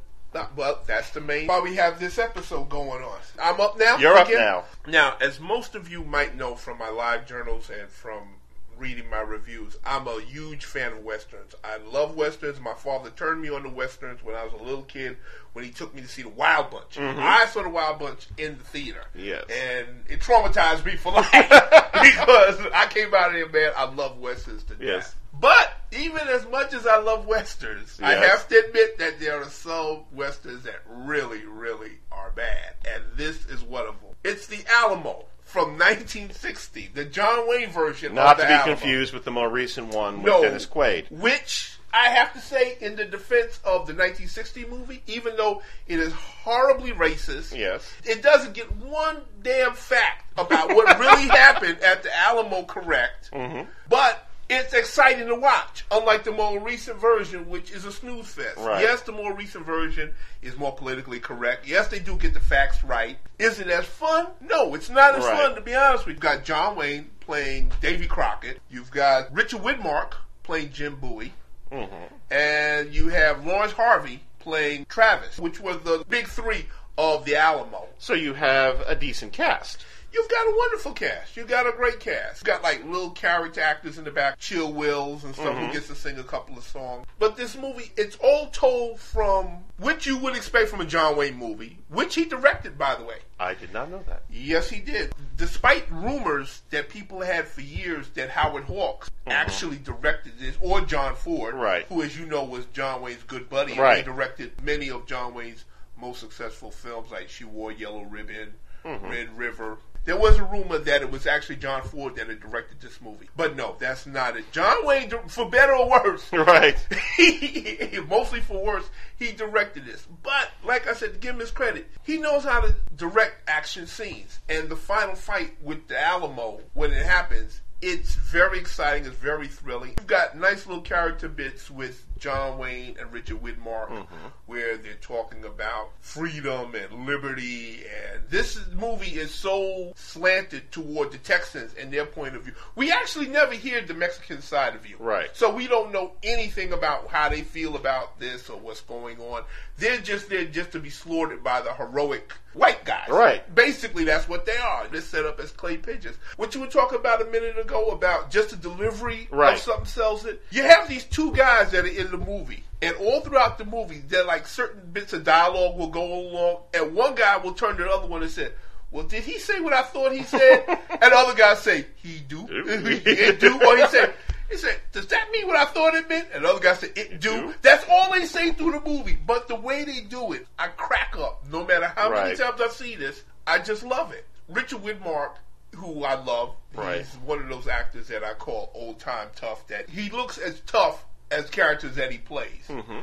Well, that's the main why we have this episode going on. I'm up now. You're up now. Now, as most of you might know from my live journals and from reading my reviews, I'm a huge fan of westerns. I love westerns. My father turned me on to westerns when I was a little kid. When he took me to see the Wild Bunch, I saw the Wild Bunch in the theater. Mm-hmm. Yes. and it traumatized me for life because I came out of there, man. I love westerns to Yes. death. But even as much as I love westerns, I have to admit that there are some westerns that really, really are bad, and this is one of them. It's the Alamo from 1960, the John Wayne version. Not to be Alamo. confused with the more recent one with No, Dennis Quaid. which I have to say, in the defense of the 1960 movie, even though it is horribly racist, Yes. it doesn't get one damn fact about what really happened at the Alamo correct. Mm-hmm. But it's exciting to watch, unlike the more recent version, which is a snooze fest. Right. Yes, the more recent version is more politically correct. Yes, they do get the facts right. Is it as fun? No, it's not as Right. fun, to be honest with you. You've got John Wayne playing Davy Crockett. You've got Richard Widmark playing Jim Bowie. Mm-hmm. And you have Laurence Harvey playing Travis, which were the big three of the Alamo. So you have a decent cast. You've got a wonderful cast. You've got a great cast. You've got like little character actors in the back, Chill Wills and stuff who mm-hmm. gets to sing a couple of songs. But this movie, it's all told from what you would expect from a John Wayne movie, which he directed, by the way. I did not know that. Yes, he did. Despite rumors that people had for years that Howard Hawks mm-hmm. actually directed this, or John Ford, Right. who, as you know, was John Wayne's good buddy, and Right. he directed many of John Wayne's most successful films, like She Wore Yellow Ribbon, mm-hmm. Red River. There was a rumor that it was actually John Ford that had directed this movie, but no, that's not it. John Wayne, for better or worse, Right. he, mostly for worse, he directed this. But like I said, to give him his credit, he knows how to direct action scenes. And the final fight with the Alamo, when it happens, it's very exciting. It's very thrilling. You've got nice little character bits with John Wayne and Richard Widmark, Mm-hmm. where they're talking about freedom and liberty. And this movie is so slanted toward the Texans and their point of view. We actually never hear the Mexican side of view. Right. So we don't know anything about how they feel about this or what's going on. They're just there just to be slaughtered by the heroic white guys. Right. Basically, that's what they are. They're set up as clay pigeons. What you were talking about a minute ago about just the delivery Right. of something sells it. You have these two guys that are in the movie, and all throughout the movie, they're like certain bits of dialogue will go along, and one guy will turn to the other one and say, well, did he say what I thought he said? and the other guy say, he do. it do. Or he said, he said, does that mean what I thought it meant? And the other guy said, it do. do. That's all they say through the movie. But the way they do it, I crack up. No matter how many times I see this, I just love it. Richard Widmark, who I love, Right. he's one of those actors that I call old time tough. That he looks as tough as characters that he plays. Mm-hmm.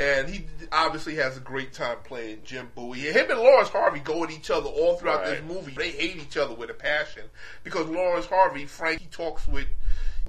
And he obviously has a great time playing Jim Bowie. Him and Laurence Harvey go at each other all throughout this movie. They hate each other with a passion because Laurence Harvey, Frank, he talks with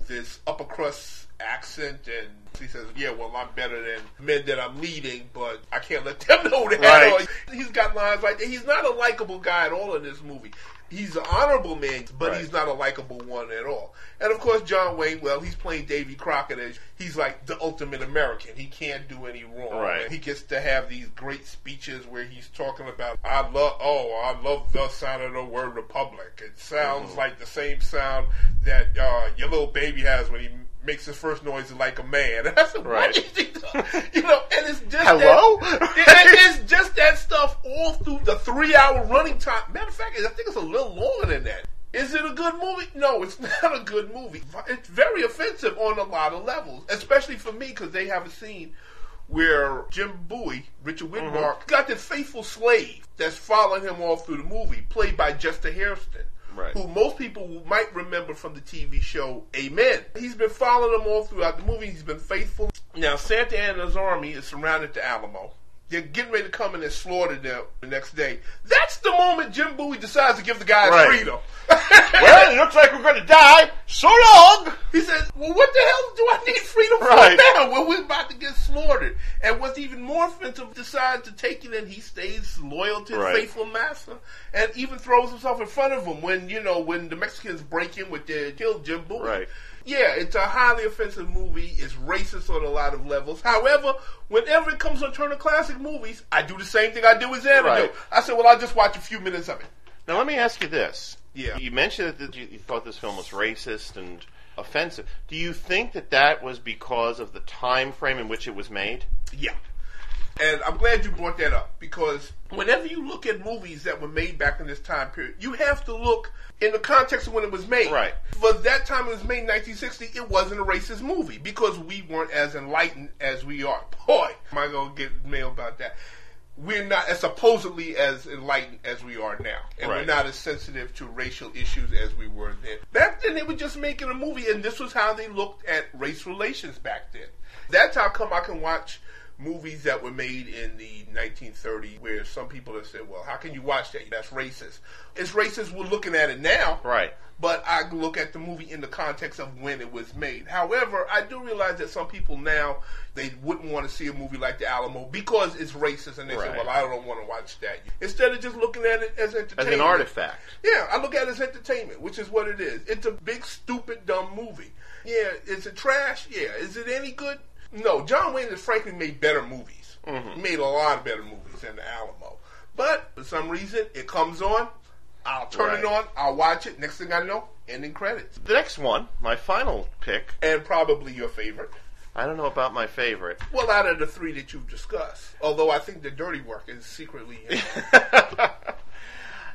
this upper crust accent and he says, Yeah, well, I'm better than men that I'm leading, but I can't let them know that. Right. He's got lines like that. He's not a likable guy at all in this movie. He's an honorable man, but Right. he's not a likable one at all. And of course, John Wayne, well, he's playing Davy Crockett as he's like the ultimate American. He can't do any wrong. Right. And he gets to have these great speeches where he's talking about, I love, oh, I love the sound of the word republic. It sounds Mm-hmm. like the same sound that uh, your little baby has when he makes his first noise like a man. And I said, Right. what is he? You know, and it's just Hello? That, it- it's just that stuff all through the three-hour running time. Matter of fact, I think it's a little longer than that. Is it a good movie? No, it's not a good movie. It's very offensive on a lot of levels, especially for me because they have a scene where Jim Bowie, Richard Widmark, mm-hmm. got this faithful slave that's following him all through the movie, played by Jester Hairston, Right. who most people might remember from the TV show Amen. He's been following them all throughout the movie. He's been faithful. Now, Santa Anna's army is surrounded the Alamo. They're getting ready to come in and slaughter them the next day. That's the moment Jim Bowie decides to give the guys Right. freedom. well, it looks like we're going to die. So long. He says, "Well, what the hell do I need freedom Right. for now Well, we're about to get slaughtered?" And what's even more offensive, decides to take it, and he stays loyal to his Right. faithful master, and even throws himself in front of him when you know when the Mexicans break in with their kill Jim Bowie. Right. Yeah, it's a highly offensive movie. It's racist on a lot of levels. However, whenever it comes on Turner Classic Movies, I do the same thing I do with Xanadu. Right. I said, "Well, I'll just watch a few minutes of it." Now, let me ask you this. Yeah. You mentioned that you, you thought this film was racist and offensive. Do you think that that was because of the time frame in which it was made? Yeah. And I'm glad you brought that up because whenever you look at movies that were made back in this time period, you have to look in the context of when it was made. Right. For that time it was made in 1960, it wasn't a racist movie because we weren't as enlightened as we are. Boy, am I going to get mail about that. We're not as supposedly as enlightened as we are now. And we're not as sensitive to racial issues as we were then. Back then, they were just making a movie, and this was how they looked at race relations back then. That's how come I can watch movies that were made in the 1930s where some people have said, well, how can you watch that? That's racist. It's racist we're looking at it now. Right. But I look at the movie in the context of when it was made. However, I do realize that some people now they wouldn't want to see a movie like The Alamo because it's racist, and they say, "Well, I don't want to watch that." Instead of just looking at it as entertainment. As an artifact. yeah, I look at it as entertainment, which is what it is. It's a big, stupid, dumb movie. Yeah, is it trash? Yeah. Is it any good? No. John Wayne has frankly made better movies. Mm-hmm. He made a lot of better movies than The Alamo. But for some reason, it comes on. I'll turn it on. I'll watch it. Next thing I know, ending credits. The next one, my final pick, And probably your favorite. I don't know about my favorite. Well, out of the three that you've discussed, although I think the dirty work is secretly.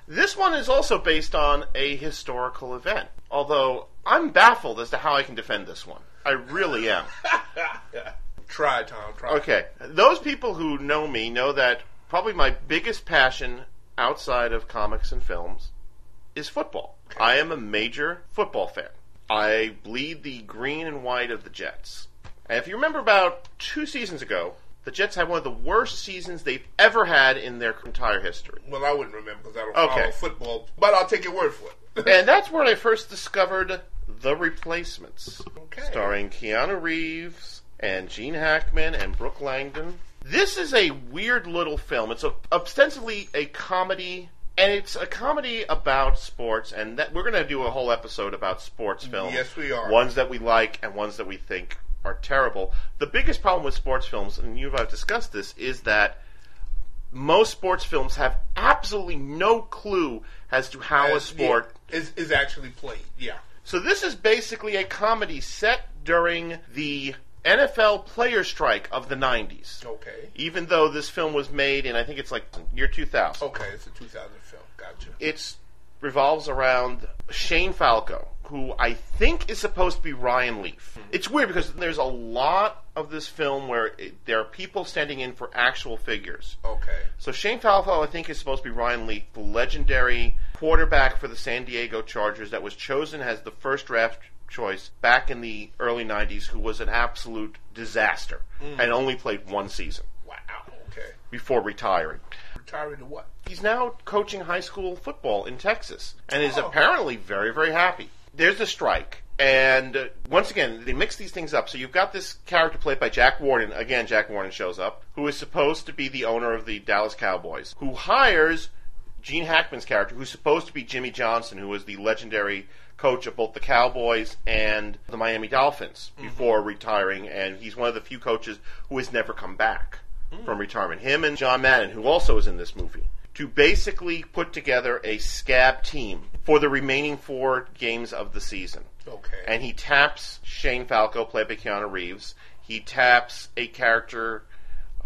This one is also based on a historical event. Although I'm baffled as to how I can defend this one. I really am. try, Tom. Try. Okay, those people who know me know that probably my biggest passion outside of comics and films is football. I am a major football fan. I bleed the green and white of the Jets. And if you remember about two seasons ago, the Jets had one of the worst seasons they've ever had in their entire history. Well, I wouldn't remember because I don't Okay. follow football, but I'll take your word for it. and that's where I first discovered The Replacements, Okay. starring Keanu Reeves and Gene Hackman and Brooke Langton. This is a weird little film. It's a, ostensibly a comedy, and it's a comedy about sports. And that we're going to do a whole episode about sports films. Yes, we are. Ones that we like and ones that we think are terrible. The biggest problem with sports films, and you and I have discussed this, is that most sports films have absolutely no clue as to how a sport yeah, is is actually played. Yeah. So this is basically a comedy set during the NFL player strike of the 90s. Okay. Even though this film was made in I think it's like year 2000. Okay, it's a 2000 film. Gotcha. It revolves around Shane Falco, who I think is supposed to be Ryan Leaf. Hmm. It's weird because there's a lot of this film where it, there are people standing in for actual figures. Okay. So Shane Falco, I think, is supposed to be Ryan Leaf, the legendary quarterback for the San Diego Chargers that was chosen as the first draft choice back in the early 90s, who was an absolute disaster hmm. and only played one season Wow. Okay. before retiring. Retiring to what? He's now coaching high school football in Texas and is Oh. apparently very, very happy. There's a strike. And uh, once again, they mix these things up. So you've got this character played by Jack Warden. Again, Jack Warden shows up, who is supposed to be the owner of the Dallas Cowboys, who hires Gene Hackman's character, who's supposed to be Jimmy Johnson, who was the legendary coach of both the Cowboys and the Miami Dolphins before retiring. And he's one of the few coaches who has never come back from retirement. Him and John Madden, who also is in this movie, to basically put together a scab team for the remaining four games of the season. Okay. And he taps Shane Falco, played by Keanu Reeves. He taps a character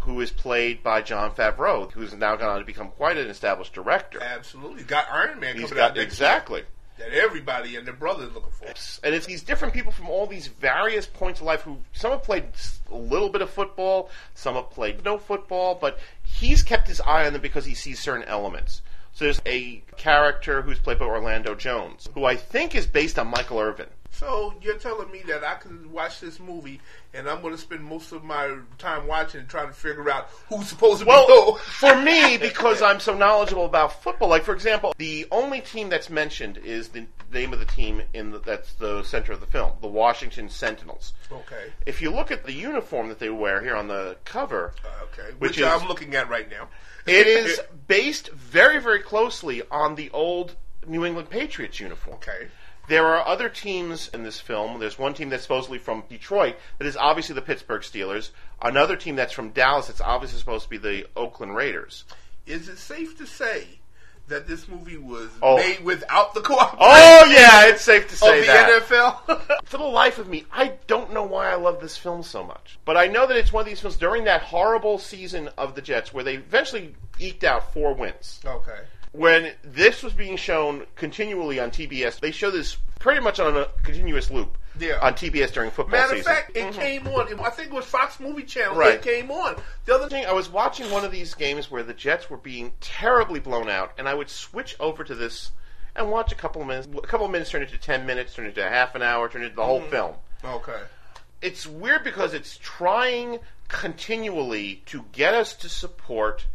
who is played by Jon Favreau, who's now gone on to become quite an established director. Absolutely. Got Iron Man He's coming out got next exactly. year that everybody and their brothers looking for. And it's these different people from all these various points of life who some have played a little bit of football, some have played no football, but he's kept his eye on them because he sees certain elements. So there's a character who's played by Orlando Jones, who I think is based on Michael Irvin. So you're telling me that I can watch this movie and I'm going to spend most of my time watching and trying to figure out who's supposed to be Well, who? for me, because I'm so knowledgeable about football, like for example, the only team that's mentioned is the name of the team in the, that's the center of the film, the Washington Sentinels. Okay. If you look at the uniform that they wear here on the cover, uh, Okay. Which Which, is- I'm looking at right now. it is based very, very closely on the old New England Patriots uniform. okay. There are other teams in this film. There's one team that's supposedly from Detroit that is obviously the Pittsburgh Steelers. Another team that's from Dallas that's obviously supposed to be the Oakland Raiders. Is it safe to say that this movie was Oh. made without the cooperation Oh yeah, it's safe to say of the that. NFL? For the life of me, I don't know why I love this film so much. But I know that it's one of these films during that horrible season of the Jets where they eventually eked out four wins. okay. When this was being shown continually on TBS, they show this pretty much on a continuous loop Yeah. on TBS during football Matter of fact, it mm-hmm. came on. I think it was Fox Movie Channel. Right. It came on. The other thing, I was watching one of these games where the Jets were being terribly blown out, and I would switch over to this and watch a couple of minutes. A couple of minutes turn into ten minutes, turn into a half an hour, turn into the whole mm-hmm. film. Okay. It's weird because it's trying continually to get us to support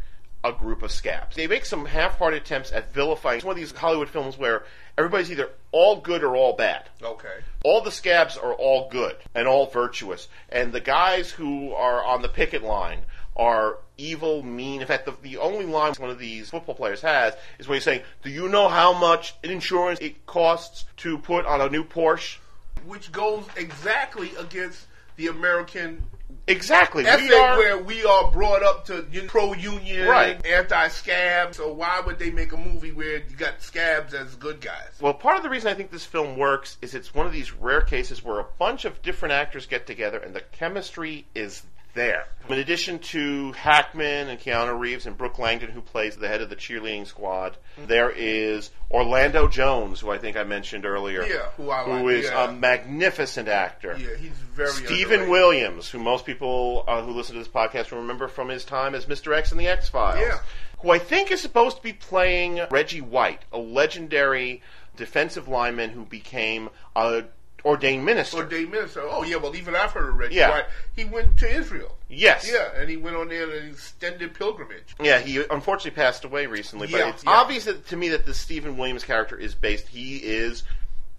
a group of scabs. They make some half-hearted attempts at vilifying. It's one of these Hollywood films where everybody's either all good or all bad Okay. all the scabs are all good and all virtuous, and the guys who are on the picket line are evil, mean. In fact, the, the only line one of these football players has is when he's saying, "Do you know how much insurance it costs to put on a new Porsche?" Which goes exactly against the American Exactly. ethic We are. where we are brought up to pro-union, Right. anti-scab. So why would they make a movie where you got scabs as good guys? Well, part of the reason I think this film works is it's one of these rare cases where a bunch of different actors get together and the chemistry is there. In addition to Hackman and Keanu Reeves and Brooke Langton, who plays the head of the cheerleading squad, there is Orlando Jones, who I think I mentioned earlier. Yeah, who I like, is yeah. a magnificent actor. Yeah, he's very Steven underrated. Williams, who most people uh, who listen to this podcast will remember from his time as Mr. X in the X Files, Yeah. who I think is supposed to be playing Reggie White, a legendary defensive lineman who became a ordained minister. Ordained Minister. Oh yeah, well even I've heard Reggie Yeah. White. He went to Israel. yes. Yeah, and he went on there an extended pilgrimage. Yeah, he unfortunately passed away recently, but Yeah, it's yeah. obvious that, to me that the Steven Williams character is based. He is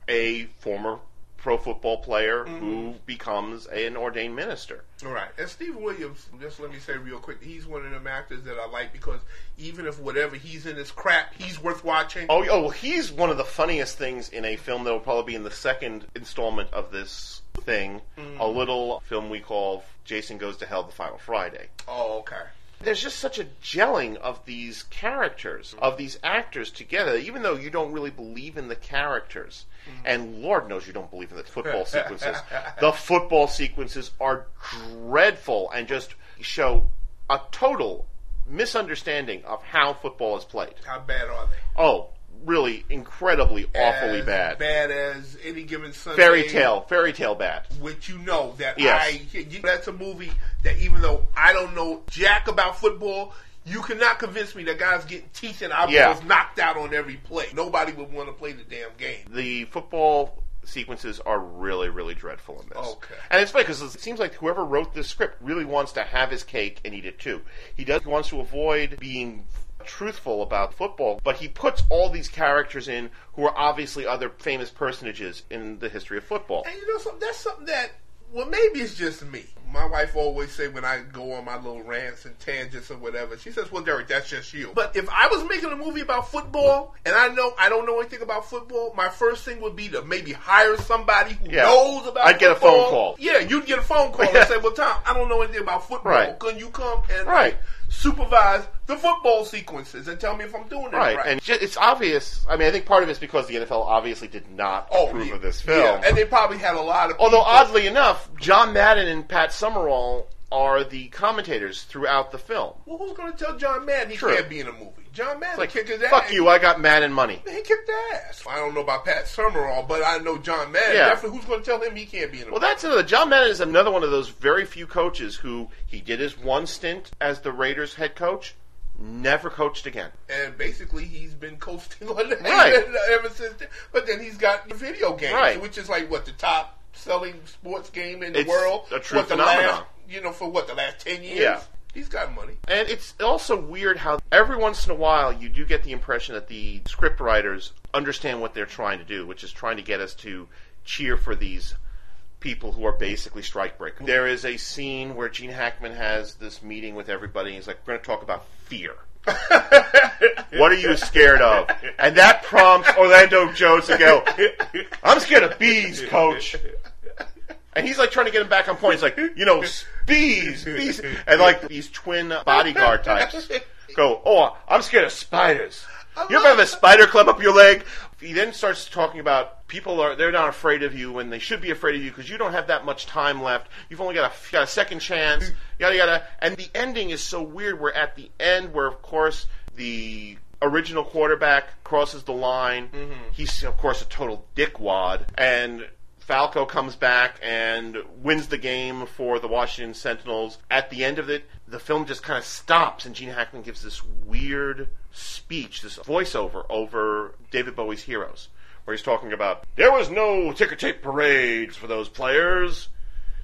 a former pro football player Mm-hmm. who becomes an ordained minister. All right. And Steve Williams, just let me say real quick, he's one of them actors that I like because even if whatever he's in is crap, he's worth watching. Oh, oh, well, he's one of the funniest things in a film that will probably be in the second installment of this thing. Mm. A little film we call Jason Goes to Hell: The Final Friday. Oh, okay. There's just such a gelling of these characters, of these actors together, even though you don't really believe in the characters. And Lord knows you don't believe in the football sequences. the football sequences are dreadful and just show a total misunderstanding of how football is played. How bad are they? Oh, really incredibly awfully As bad. Bad as any given Sunday. Fairy tale, fairy tale bad. Which you know that Yes. I you- that's a movie that even though I don't know jack about football, you cannot convince me that guys getting teeth and eyeballs Yeah. knocked out on every play. Nobody would want to play the damn game. The football sequences are really, really dreadful in this. Okay. And it's funny because it seems like whoever wrote this script really wants to have his cake and eat it too. He does he wants to avoid being truthful about football, but he puts all these characters in who are obviously other famous personages in the history of football. And you know something? That's something that well maybe it's just me. My wife always say when I go on my little rants and tangents or whatever, she says, "Well, Derrick, that's just you." But if I was making a movie about football and I know I don't know anything about football, my first thing would be to maybe hire somebody who Yeah. knows about. I'd get a phone call. Yeah, you'd get a phone call Yeah. and say, "Well, Tom, I don't know anything about football. Right. Can you come and Right. Supervise the football sequences and tell me if I'm doing it Right, right?" and it's obvious. I mean, I think part of it's because the NFL obviously did not oh, approve Oh, yeah, of this yeah. film. and they probably had a lot of. Although people- oddly enough, John Madden and Pat Summerall are the commentators throughout the film. well, who's going to tell John Madden he True. can't be in a movie? John Madden like, kick his ass. fuck you, I got Madden money. He kicked ass. I don't know about Pat Summerall, but I know John Madden. Yeah. Definitely, who's going to tell him he can't be in a Well, movie? Well, that's another. John Madden is another one of those very few coaches who he did his one stint as the Raiders head coach, never coached again. And basically, he's been coasting on that Right. ever since. Then. But then he's got the video games, Right. which is like what the top selling sports game in the It's world. a true what, the phenomenon. Last, you know, for what the last ten years. Yeah. He's got money. And it's also weird how every once in a while you do get the impression that the script writers understand what they're trying to do, which is trying to get us to cheer for these people who are basically strike breakers. There is a scene where Gene Hackman has this meeting with everybody. And he's like, "We're going to talk about fear." what are you scared of? And that prompts Orlando Jones to go, "I'm scared of bees, coach." And he's like trying to get him back on point. He's like, you know, bees, bees, and like these twin bodyguard types go, oh, I'm scared of spiders. You ever have a spider climb up your leg? He then starts talking about people are they're not afraid of you when they should be afraid of you because you don't have that much time left. You've only got a, got a second chance. Yada yada. And the ending is so weird. We're at the end where, of course, the original quarterback crosses the line. Mm-hmm. He's of course a total dickwad, and Falco comes back and wins the game for the Washington Sentinels. At the end of it, the film just kind of stops, and Gene Hackman gives this weird speech, this voiceover over David Bowie's Heroes, where he's talking about there was no ticker tape parades for those players,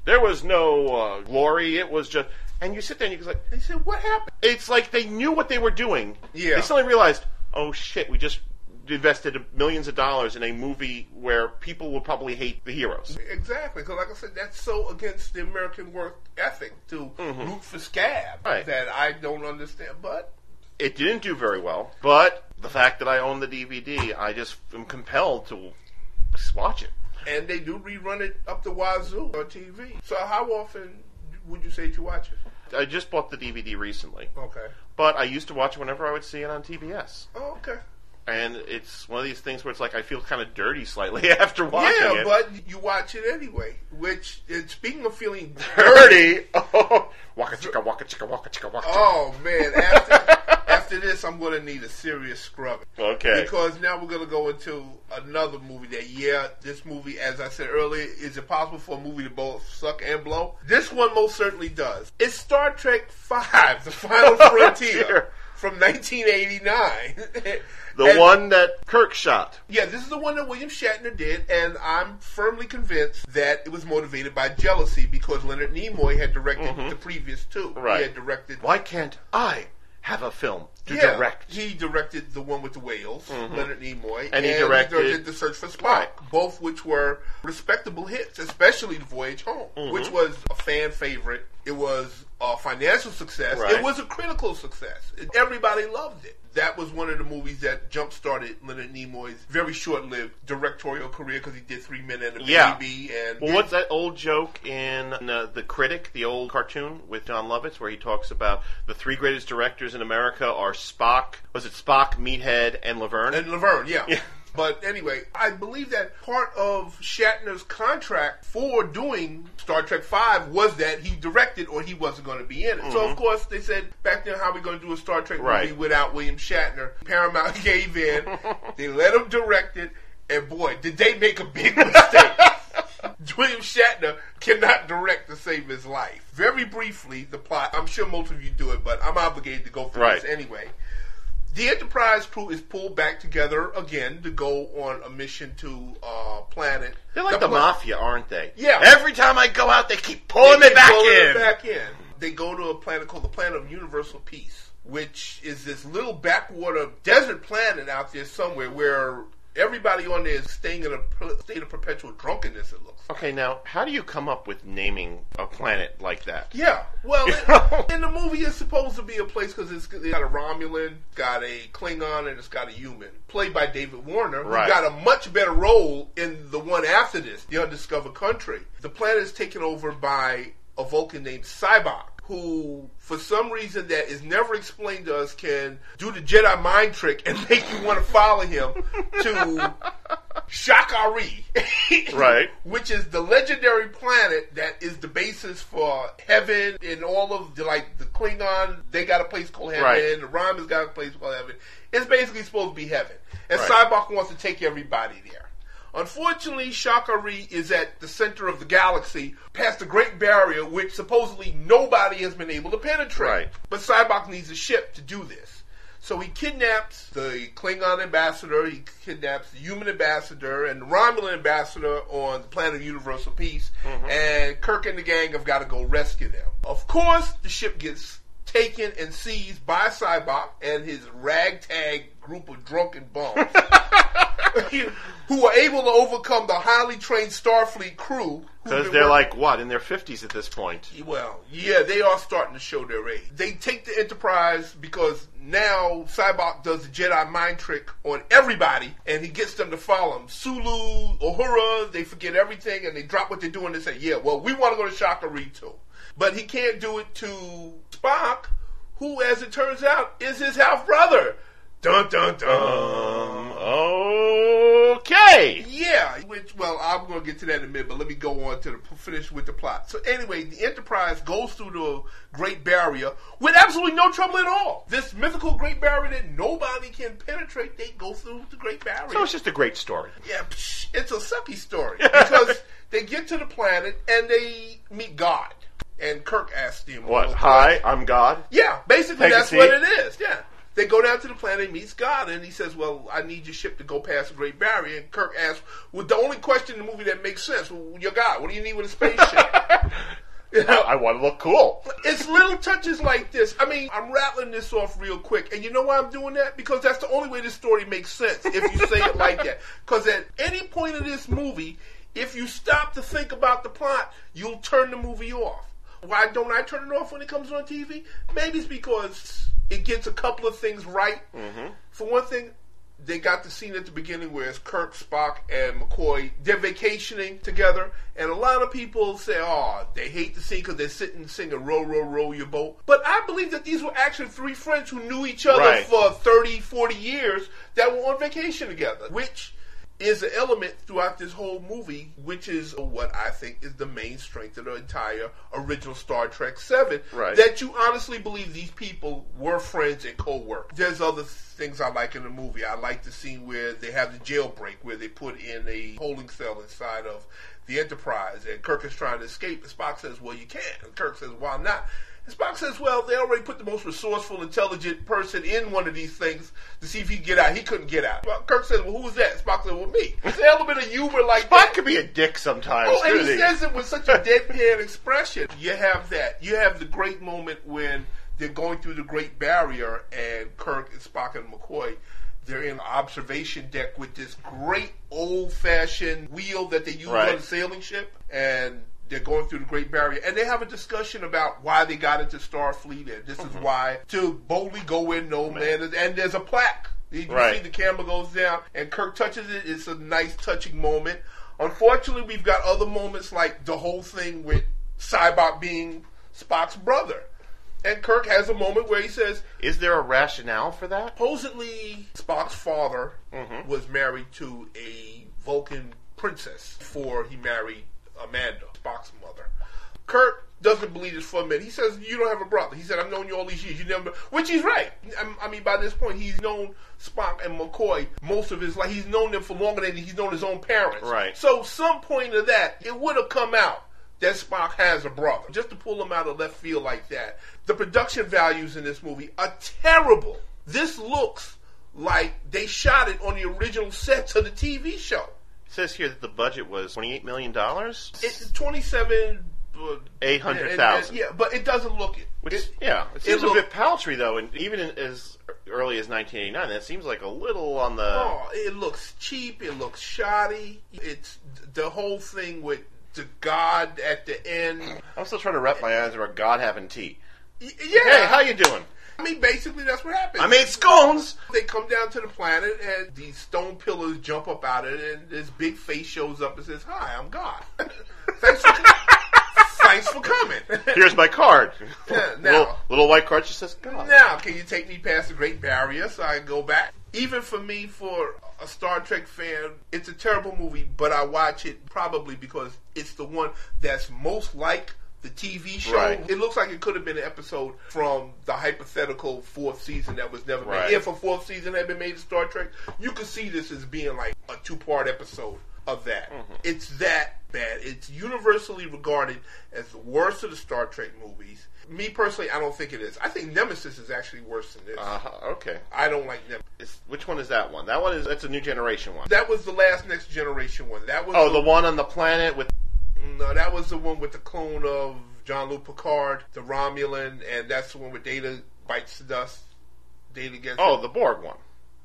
there was no uh, glory. It was just, and you sit there and you're like, they said, "What happened?" it's like they knew what they were doing. Yeah. They suddenly realized, oh shit, we just invested millions of dollars in a movie where people will probably hate the heroes. Exactly, because like I said, that's so against the American work ethic to root for scab Mm-hmm. Right. that I don't understand. But It didn't do very well, but the fact that I own the DVD, I just am compelled to watch it. and they do rerun it up the wazoo on TV. So how often would you say to watch it? I just bought the DVD recently, Okay. but I used to watch it whenever I would see it on TBS. Oh, okay. And it's one of these things where it's like I feel kind of dirty slightly after watching yeah, it. but you watch it anyway. Which, and speaking of feeling dirty. Oh, waka chicka waka chicka waka chicka waka. chicka. Oh man! After after this, I'm going to need a serious scrubbing. Okay. Because now we're going to go into another movie that, yeah, this movie, as I said earlier, is it possible for a movie to both suck and blow? This one most certainly does. It's Star Trek Five: The Final Frontier. From 1989. The And- one that Kirk shot. Yeah, this is the one that William Shatner did, and I'm firmly convinced that it was motivated by jealousy because Leonard Nimoy had directed the previous two. Mm-hmm. Right. He had directed Why can't I have a film to yeah, direct. He directed the one with the whales, Leonard Nimoy, And he directed- The Search for Spock, Right. both which were respectable hits, especially The Voyage Home, Mm-hmm. which was a fan favorite. It was a financial success. Right. It was a critical success. Everybody loved it. That was one of the movies that jump started Leonard Nimoy's very short-lived directorial career because he did Three Men and a Yeah. Baby. And Well, what's that old joke in uh, The Critic, the old cartoon with Jon Lovitz, where he talks about the three greatest directors in America are Spock, was it Spock, Meathead, and Laverne? And Laverne, yeah. Yeah. But anyway, I believe that part of Shatner's contract for doing Star Trek Five was that he directed or he wasn't going to be in it. So of course they said back then, how are we going to do a Star Trek movie Mm-hmm. Without William Shatner? Paramount gave in. they let him direct it, and boy, did they make a big mistake. William Shatner cannot direct to save his life. Very briefly, the plot. I'm sure most of you do it, but I'm obligated to go through Right. this anyway. The Enterprise crew is pulled back together again to go on a mission to uh, planet. They're like the, pla- mafia, aren't they? Yeah. Every time I go out, they keep pulling they me back pull it in. Back in. They go to a planet called the Planet of Universal Peace, which is this little backwater desert planet out there somewhere where everybody on there is staying in a state of perpetual drunkenness. It looks. Okay, now how do you come up with naming a planet like that? Yeah, well, it- in the movie, it's supposed to be a place because it's got a Romulan, got a Klingon, and it's got a human, played by David Warner, who Right. got a much better role in the one after this, The Undiscovered Country. The planet is taken over by a Vulcan named Sybok, who, for some reason that is never explained to us, can do the Jedi mind trick and make you want to follow him to Sha Ka Ree. Right. Which is the legendary planet that is the basis for heaven and all of the like the Klingon, they got a place called heaven, Right. the Romans got a place called heaven. It's basically supposed to be heaven. And Right. Sybok wants to take everybody there. Unfortunately, Sha Ka Ree is at the center of the galaxy, past the Great Barrier, which supposedly nobody has been able to penetrate. Right. But Sybok needs a ship to do this. So he kidnaps the Klingon ambassador, he kidnaps the human ambassador, and the Romulan ambassador on the planet of Universal Peace, mm-hmm. and Kirk and the gang have got to go rescue them. Of course, the ship gets taken and seized by Sybok and his ragtag group of drunken bums who are able to overcome the highly trained Starfleet crew. Because they're like what in their fifties at this point. well, yeah, they are starting to show their age. They take the Enterprise because now Sybok does the Jedi mind trick on everybody, and he gets them to follow him. Sulu, Uhura, they forget everything, and they drop what they're doing and say, yeah, well, we want to go to Sha Ka Ree too. But he can't do it to Spock, who, as it turns out, is his half brother. Dun dun dun. Okay. Yeah, which well, I'm going to get to that in a minute, but let me go on to the finish with the plot. So anyway, the Enterprise goes through the Great Barrier with absolutely no trouble at all. This mythical Great Barrier that nobody can penetrate, they go through the Great Barrier. So it's just a great story. yeah, psh, it's a sucky story because they get to the planet and they meet God, and Kirk asks them, What? Hi, I'm God. yeah, basically Take that's what it is. Yeah. They go down to the planet, and meets God, and he says, "Well, I need your ship to go past the Great Barrier." And Kirk asks, "Well, the only question in the movie that makes sense: well, Your God, what do you need with a spaceship?" You know, I want to look cool. it's little touches like this. I mean, I'm rattling this off real quick, and you know why I'm doing that? Because that's the only way this story makes sense if you say it like that. Because at any point in this movie, if you stop to think about the plot, you'll turn the movie off. Why don't I turn it off when it comes on TV? Maybe it's because it gets a couple of things right. Mm-hmm. For one thing, they got the scene at the beginning where it's Kirk, Spock, and McCoy. They're vacationing together, and a lot of people say, "Oh, they hate the scene because they're sitting singing "Row, row, row your boat." But I believe that these were actually three friends who knew each other Right. for 30, 40 years that were on vacation together, which is an element throughout this whole movie, which is what I think is the main strength of the entire original Star Trek Seven. Right. That you honestly believe these people were friends and co-workers. There's other things I like in the movie. I like the scene where they have the jailbreak, where they put in a holding cell inside of the Enterprise, and Kirk is trying to escape. And Spock says, "Well, you can't." And Kirk says, "Why not?" And Spock says, "Well, they already put the most resourceful, intelligent person in one of these things to see if he get out. He couldn't get out." Kirk says, "Well, who was that?" Spock said, "Well, me." There's an element of humor like that. Spock could be a dick sometimes. Oh, and couldn't he says it with such a deadpan expression. You have that. You have the great moment when they're going through the Great Barrier, and Kirk and Spock and McCoy. They're in observation deck with this great old fashioned wheel that they use Right. on a sailing ship, and they're going through the Great Barrier, and they have a discussion about why they got into Starfleet, and this Mm-hmm. is why to boldly go in no man, and there's a plaque. You Right. see the camera goes down, and Kirk touches it. It's a nice, touching moment. Unfortunately, we've got other moments like the whole thing with Sybok being Spock's brother, and Kirk has a moment where he says, Is there a rationale for that? supposedly Spock's father Mhm. was married to a Vulcan princess before he married Amanda, Spock's mother. Kirk doesn't believe this for a minute. He says, "You don't have a brother." He said, "I've known you all these years. You never," which he's right. I- I mean, by this point, he's known Spock and McCoy most of his life. He's known them for longer than he's known his own parents. Right. So, some point of that, it would have come out that Spock has a brother. Just to pull him out of left field like that. The production values in this movie are terrible. This looks like they shot it on the original sets of the TV show. It says here that the budget was $28 million. It's 27. uh, 800,000. Yeah, but it doesn't look it. Which, it- yeah, it seems look- a bit paltry, though, and even in, as early as 1989, that seems like a little on the. Oh, it looks cheap. It looks shoddy. It's the whole thing with the God at the end. I'm still trying to wrap my eyes around God having tea. Yeah. Hey, how you doing? I mean, basically, that's what happens. I made scones. They come down to the planet, and these stone pillars jump up out of it, and this big face shows up and says, "Hi, I'm God. thanks, for, thanks for coming." Here's my card. Now- little, little white card just says God. now, can you take me past the Great Barrier so I can go back? Even for me, for a Star Trek fan, it's a terrible movie, but I watch it probably because it's the one that's most like the TV show. Right. It looks like it could have been an episode from the hypothetical fourth season that was never Right. made. If a fourth season had been made of Star Trek, you could see this as being like a two part episode of that. Mm-hmm. It's that bad. It's universally regarded as the worst of the Star Trek movies. Me personally, I don't think it is. I think Nemesis is actually worse than this. Uh, okay. I don't like Nemesis. Which one is that one? That one is that's a new generation one. That was the last Next Generation one. That was oh, the one on the planet with. No, that was the one with the clone of Jean-Luc Picard, the Romulan, and that's the one with Data bites the dust. Data gets. Oh, the Borg one.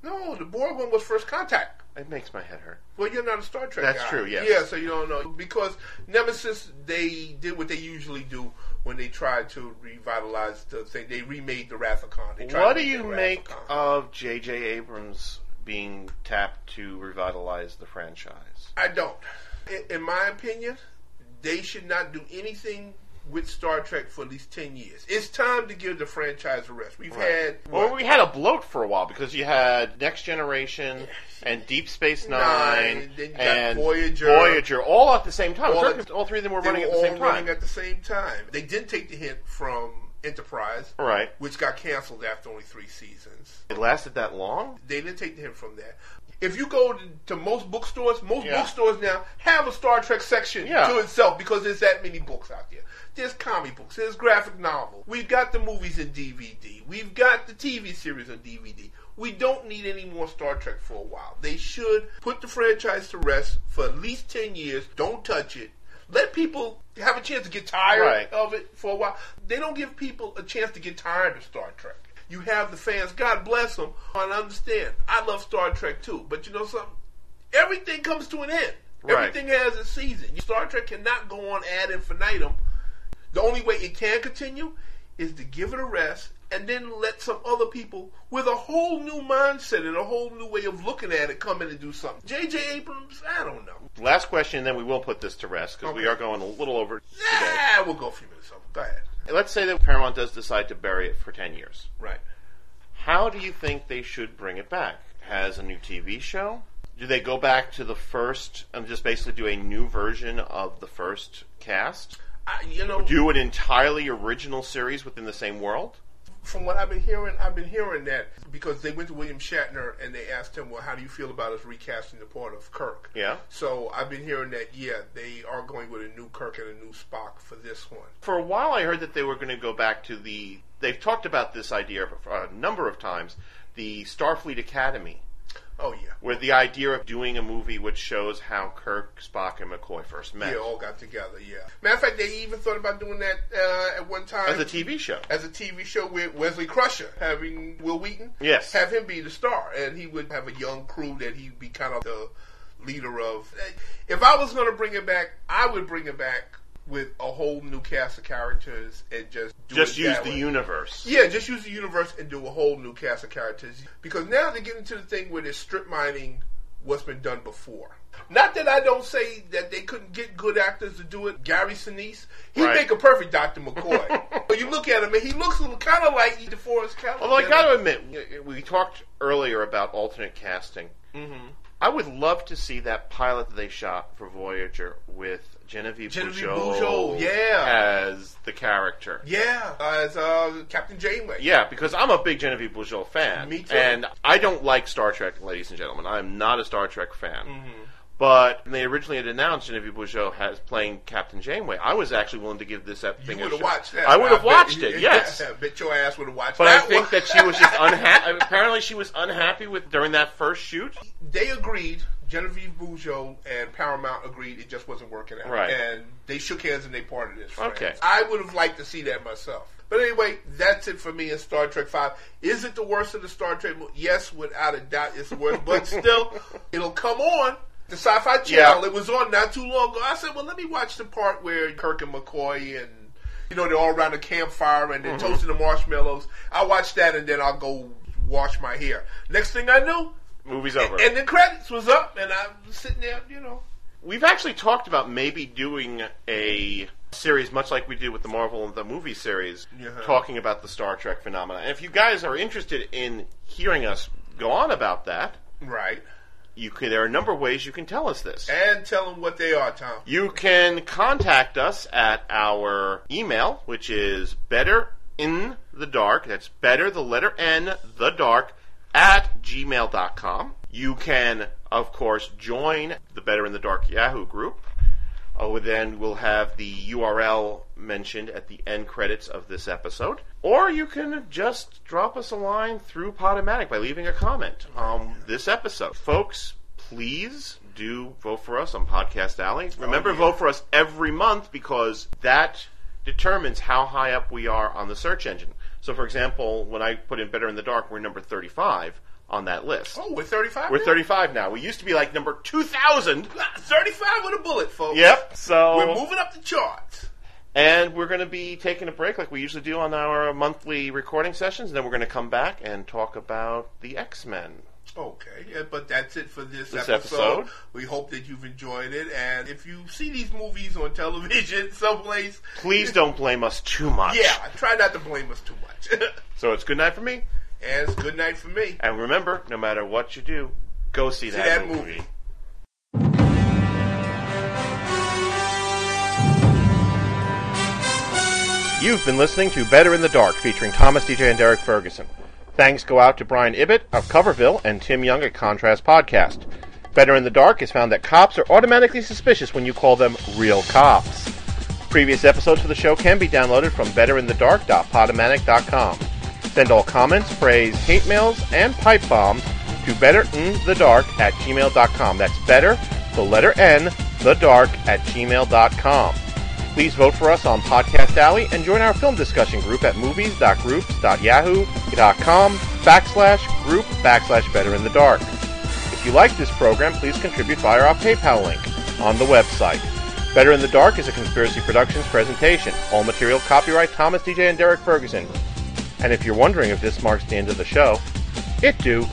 no, the Borg one was First Contact. It makes my head hurt. Well, you're not a Star Trek That's guy. true, yes. Yeah, so you don't know because Nemesis they did what they usually do when they tried to revitalize the thing. They remade the Wrath of Khan. They tried What to do you make of J.J. Abrams being tapped to revitalize the franchise? I don't. In, in my opinion, they should not do anything with Star Trek for at least ten years. It's time to give the franchise a rest. We've had Well, what, we had a bloat for a while because you had Next Generation and Deep Space Nine, Nine, then you got and Voyager. Voyager, all at the same time. All at- all three of them were running were at the all same running time. at the same time. They did take the hint from Enterprise, Right. which got canceled after only three seasons. It lasted that long? They didn't take the hint from that. If you go to, most bookstores, most Yeah. bookstores now have a Star Trek section Yeah. to itself because there's that many books out there. There's comic books, there's graphic novels. We've got the movies in DVD. We've got the TV series on DVD. We don't need any more Star Trek for a while. They should put the franchise to rest for at least 10 years. Don't touch it. Let people have a chance to get tired Right. of it for a while. They don't give people a chance to get tired of Star Trek. You have the fans, God bless them. And I understand. I love Star Trek too, but you know something? Everything comes to an end. Right. Everything has a season. Star Trek cannot go on ad infinitum. The only way it can continue is to give it a rest and then let some other people with a whole new mindset and a whole new way of looking at it come in and do something. J.J. Abrams, I don't know. Last question, and then we will put this to rest because we are going a little over today. Yeah, we'll go a few minutes over. Go ahead. Let's say that Paramount does decide to bury it for 10 years. Right. How do you think they should bring it back? As a new TV show? Do they go back to the first and just basically do a new version of the first cast? I, you know, Do an entirely original series within the same world? From what I've been hearing, I've been hearing that because they went to William Shatner and they asked him, "Well, how do you feel about us recasting the part of Kirk?" Yeah. So I've been hearing that yeah, they are going with a new Kirk and a new Spock for this one. For a while, I heard that they were going to go back to the. They've talked about this idea a number of times the Starfleet Academy. Oh yeah. With the idea of doing a movie which shows how Kirk, Spock, and McCoy first met. Yeah, all got together. Yeah. Matter of fact, they even thought about doing that uh, at one time As a TV show. as a TV show with Wesley Crusher, having Wil Wheaton. Yes. Have him be the star, and he would have a young crew that he'd be kind of the leader of. If I was going to bring it back, I would bring it back with a whole new cast of characters and just do Just use the way. universe. Yeah, just use the universe and do a whole new cast of characters. Because now they're getting to the thing where they're strip mining what's been done before. Not that I don't say that they couldn't get good actors to do it. Gary Sinise, he'd Right. make a perfect Dr. McCoy. but you look at him and he looks kind of like DeForest Kellogg. Although I got to admit, we talked earlier about alternate casting. Mm-hmm. I would love to see that pilot that they shot for Voyager with Genevieve, Genevieve Bujold Bujold, yeah. as the character. Yeah, as uh, Captain Janeway. Yeah, because I'm a big Genevieve Bujold fan. Me too. And I don't like Star Trek, ladies and gentlemen. I'm not a Star Trek fan. Mm-hmm. But they originally had announced Genevieve Bujold has playing Captain Janeway. I was actually willing to give this ep- You would have watched that. I would have bet- watched it. Yes. I bet your ass would have watched But I think one. that she was just unhappy. Apparently, she was unhappy with during that first shoot. they agreed. Genevieve Bujold and Paramount agreed it just wasn't working out. Right. And they shook hands and they parted as friends. Okay. I would have liked to see that myself. But anyway, that's it for me in Star Trek Five. Is it the worst of the Star Trek? mo- Yes, without a doubt, it's the worst. but still, it'll come on. The Sci-Fi Channel. Yeah. It was on not too long ago. I said, well, let me watch the part where Kirk and McCoy and you know they're all around the campfire and they're mm-hmm. toasting the marshmallows. I'll watch that and then I'll go wash my hair. Next thing I knew, Movie's over. and the credits was up, and I was sitting there, you know. We've actually talked about maybe doing a series much like we did with the Marvel and the movie series, Yeah. talking about the Star Trek phenomena. And if you guys are interested in hearing us go on about that, Right. you can. There are a number of ways you can tell us this. And tell them what they are, Tom. You can contact us at our email, which is better in the dark. That's better, the letter N, the dark, at gmail.com. You can, of course, join the Better in the Dark Yahoo group. Oh, then we'll have the URL mentioned at the end credits of this episode. Or you can just drop us a line through Podomatic by leaving a comment on this episode. Folks, please do vote for us on Podcast Alley. Oh, Remember, yeah. vote for us every month because that determines how high up we are on the search engine. So, for example, when I put in Better in the Dark, we're number 35 on that list. Oh, we're 35 We're now? 35 now. We used to be like number 2,000. 35 with a bullet, folks. Yep. So We're moving up the charts. And we're going to be taking a break like we usually do on our monthly recording sessions. And then we're going to come back and talk about the X Men. Okay, yeah, but that's it for this, This episode. episode. We hope that you've enjoyed it. And if you see these movies on television someplace, Please don't blame us too much. yeah, try not to blame us too much. So it's good night for me. and it's good night for me. And remember, no matter what you do, go see, that, that movie. movie. You've been listening to Better in the Dark featuring Thomas Deja and Derrick Ferguson. Thanks go out to Brian Ibbott of Coverville and Tim Young at Contrast Podcast. Better in the Dark is found that cops are automatically suspicious when you call them real cops. Previous episodes of the show can be downloaded from betterinthedark.podomatic.com. Send all comments, praise, hate mails, and pipe bombs to betterinthedark at gmail.com. That's better, the letter N, the dark at gmail.com. Please vote for us on Podcast Alley and join our film discussion group at movies.groups.yahoo.com backslash group backslash better in the dark. If you like this program, please contribute via our PayPal link on the website. Better in the Dark is a Conspiracy Productions presentation. All material copyright Thomas Deja and Derrick Ferguson. And if you're wondering if this marks the end of the show, it do.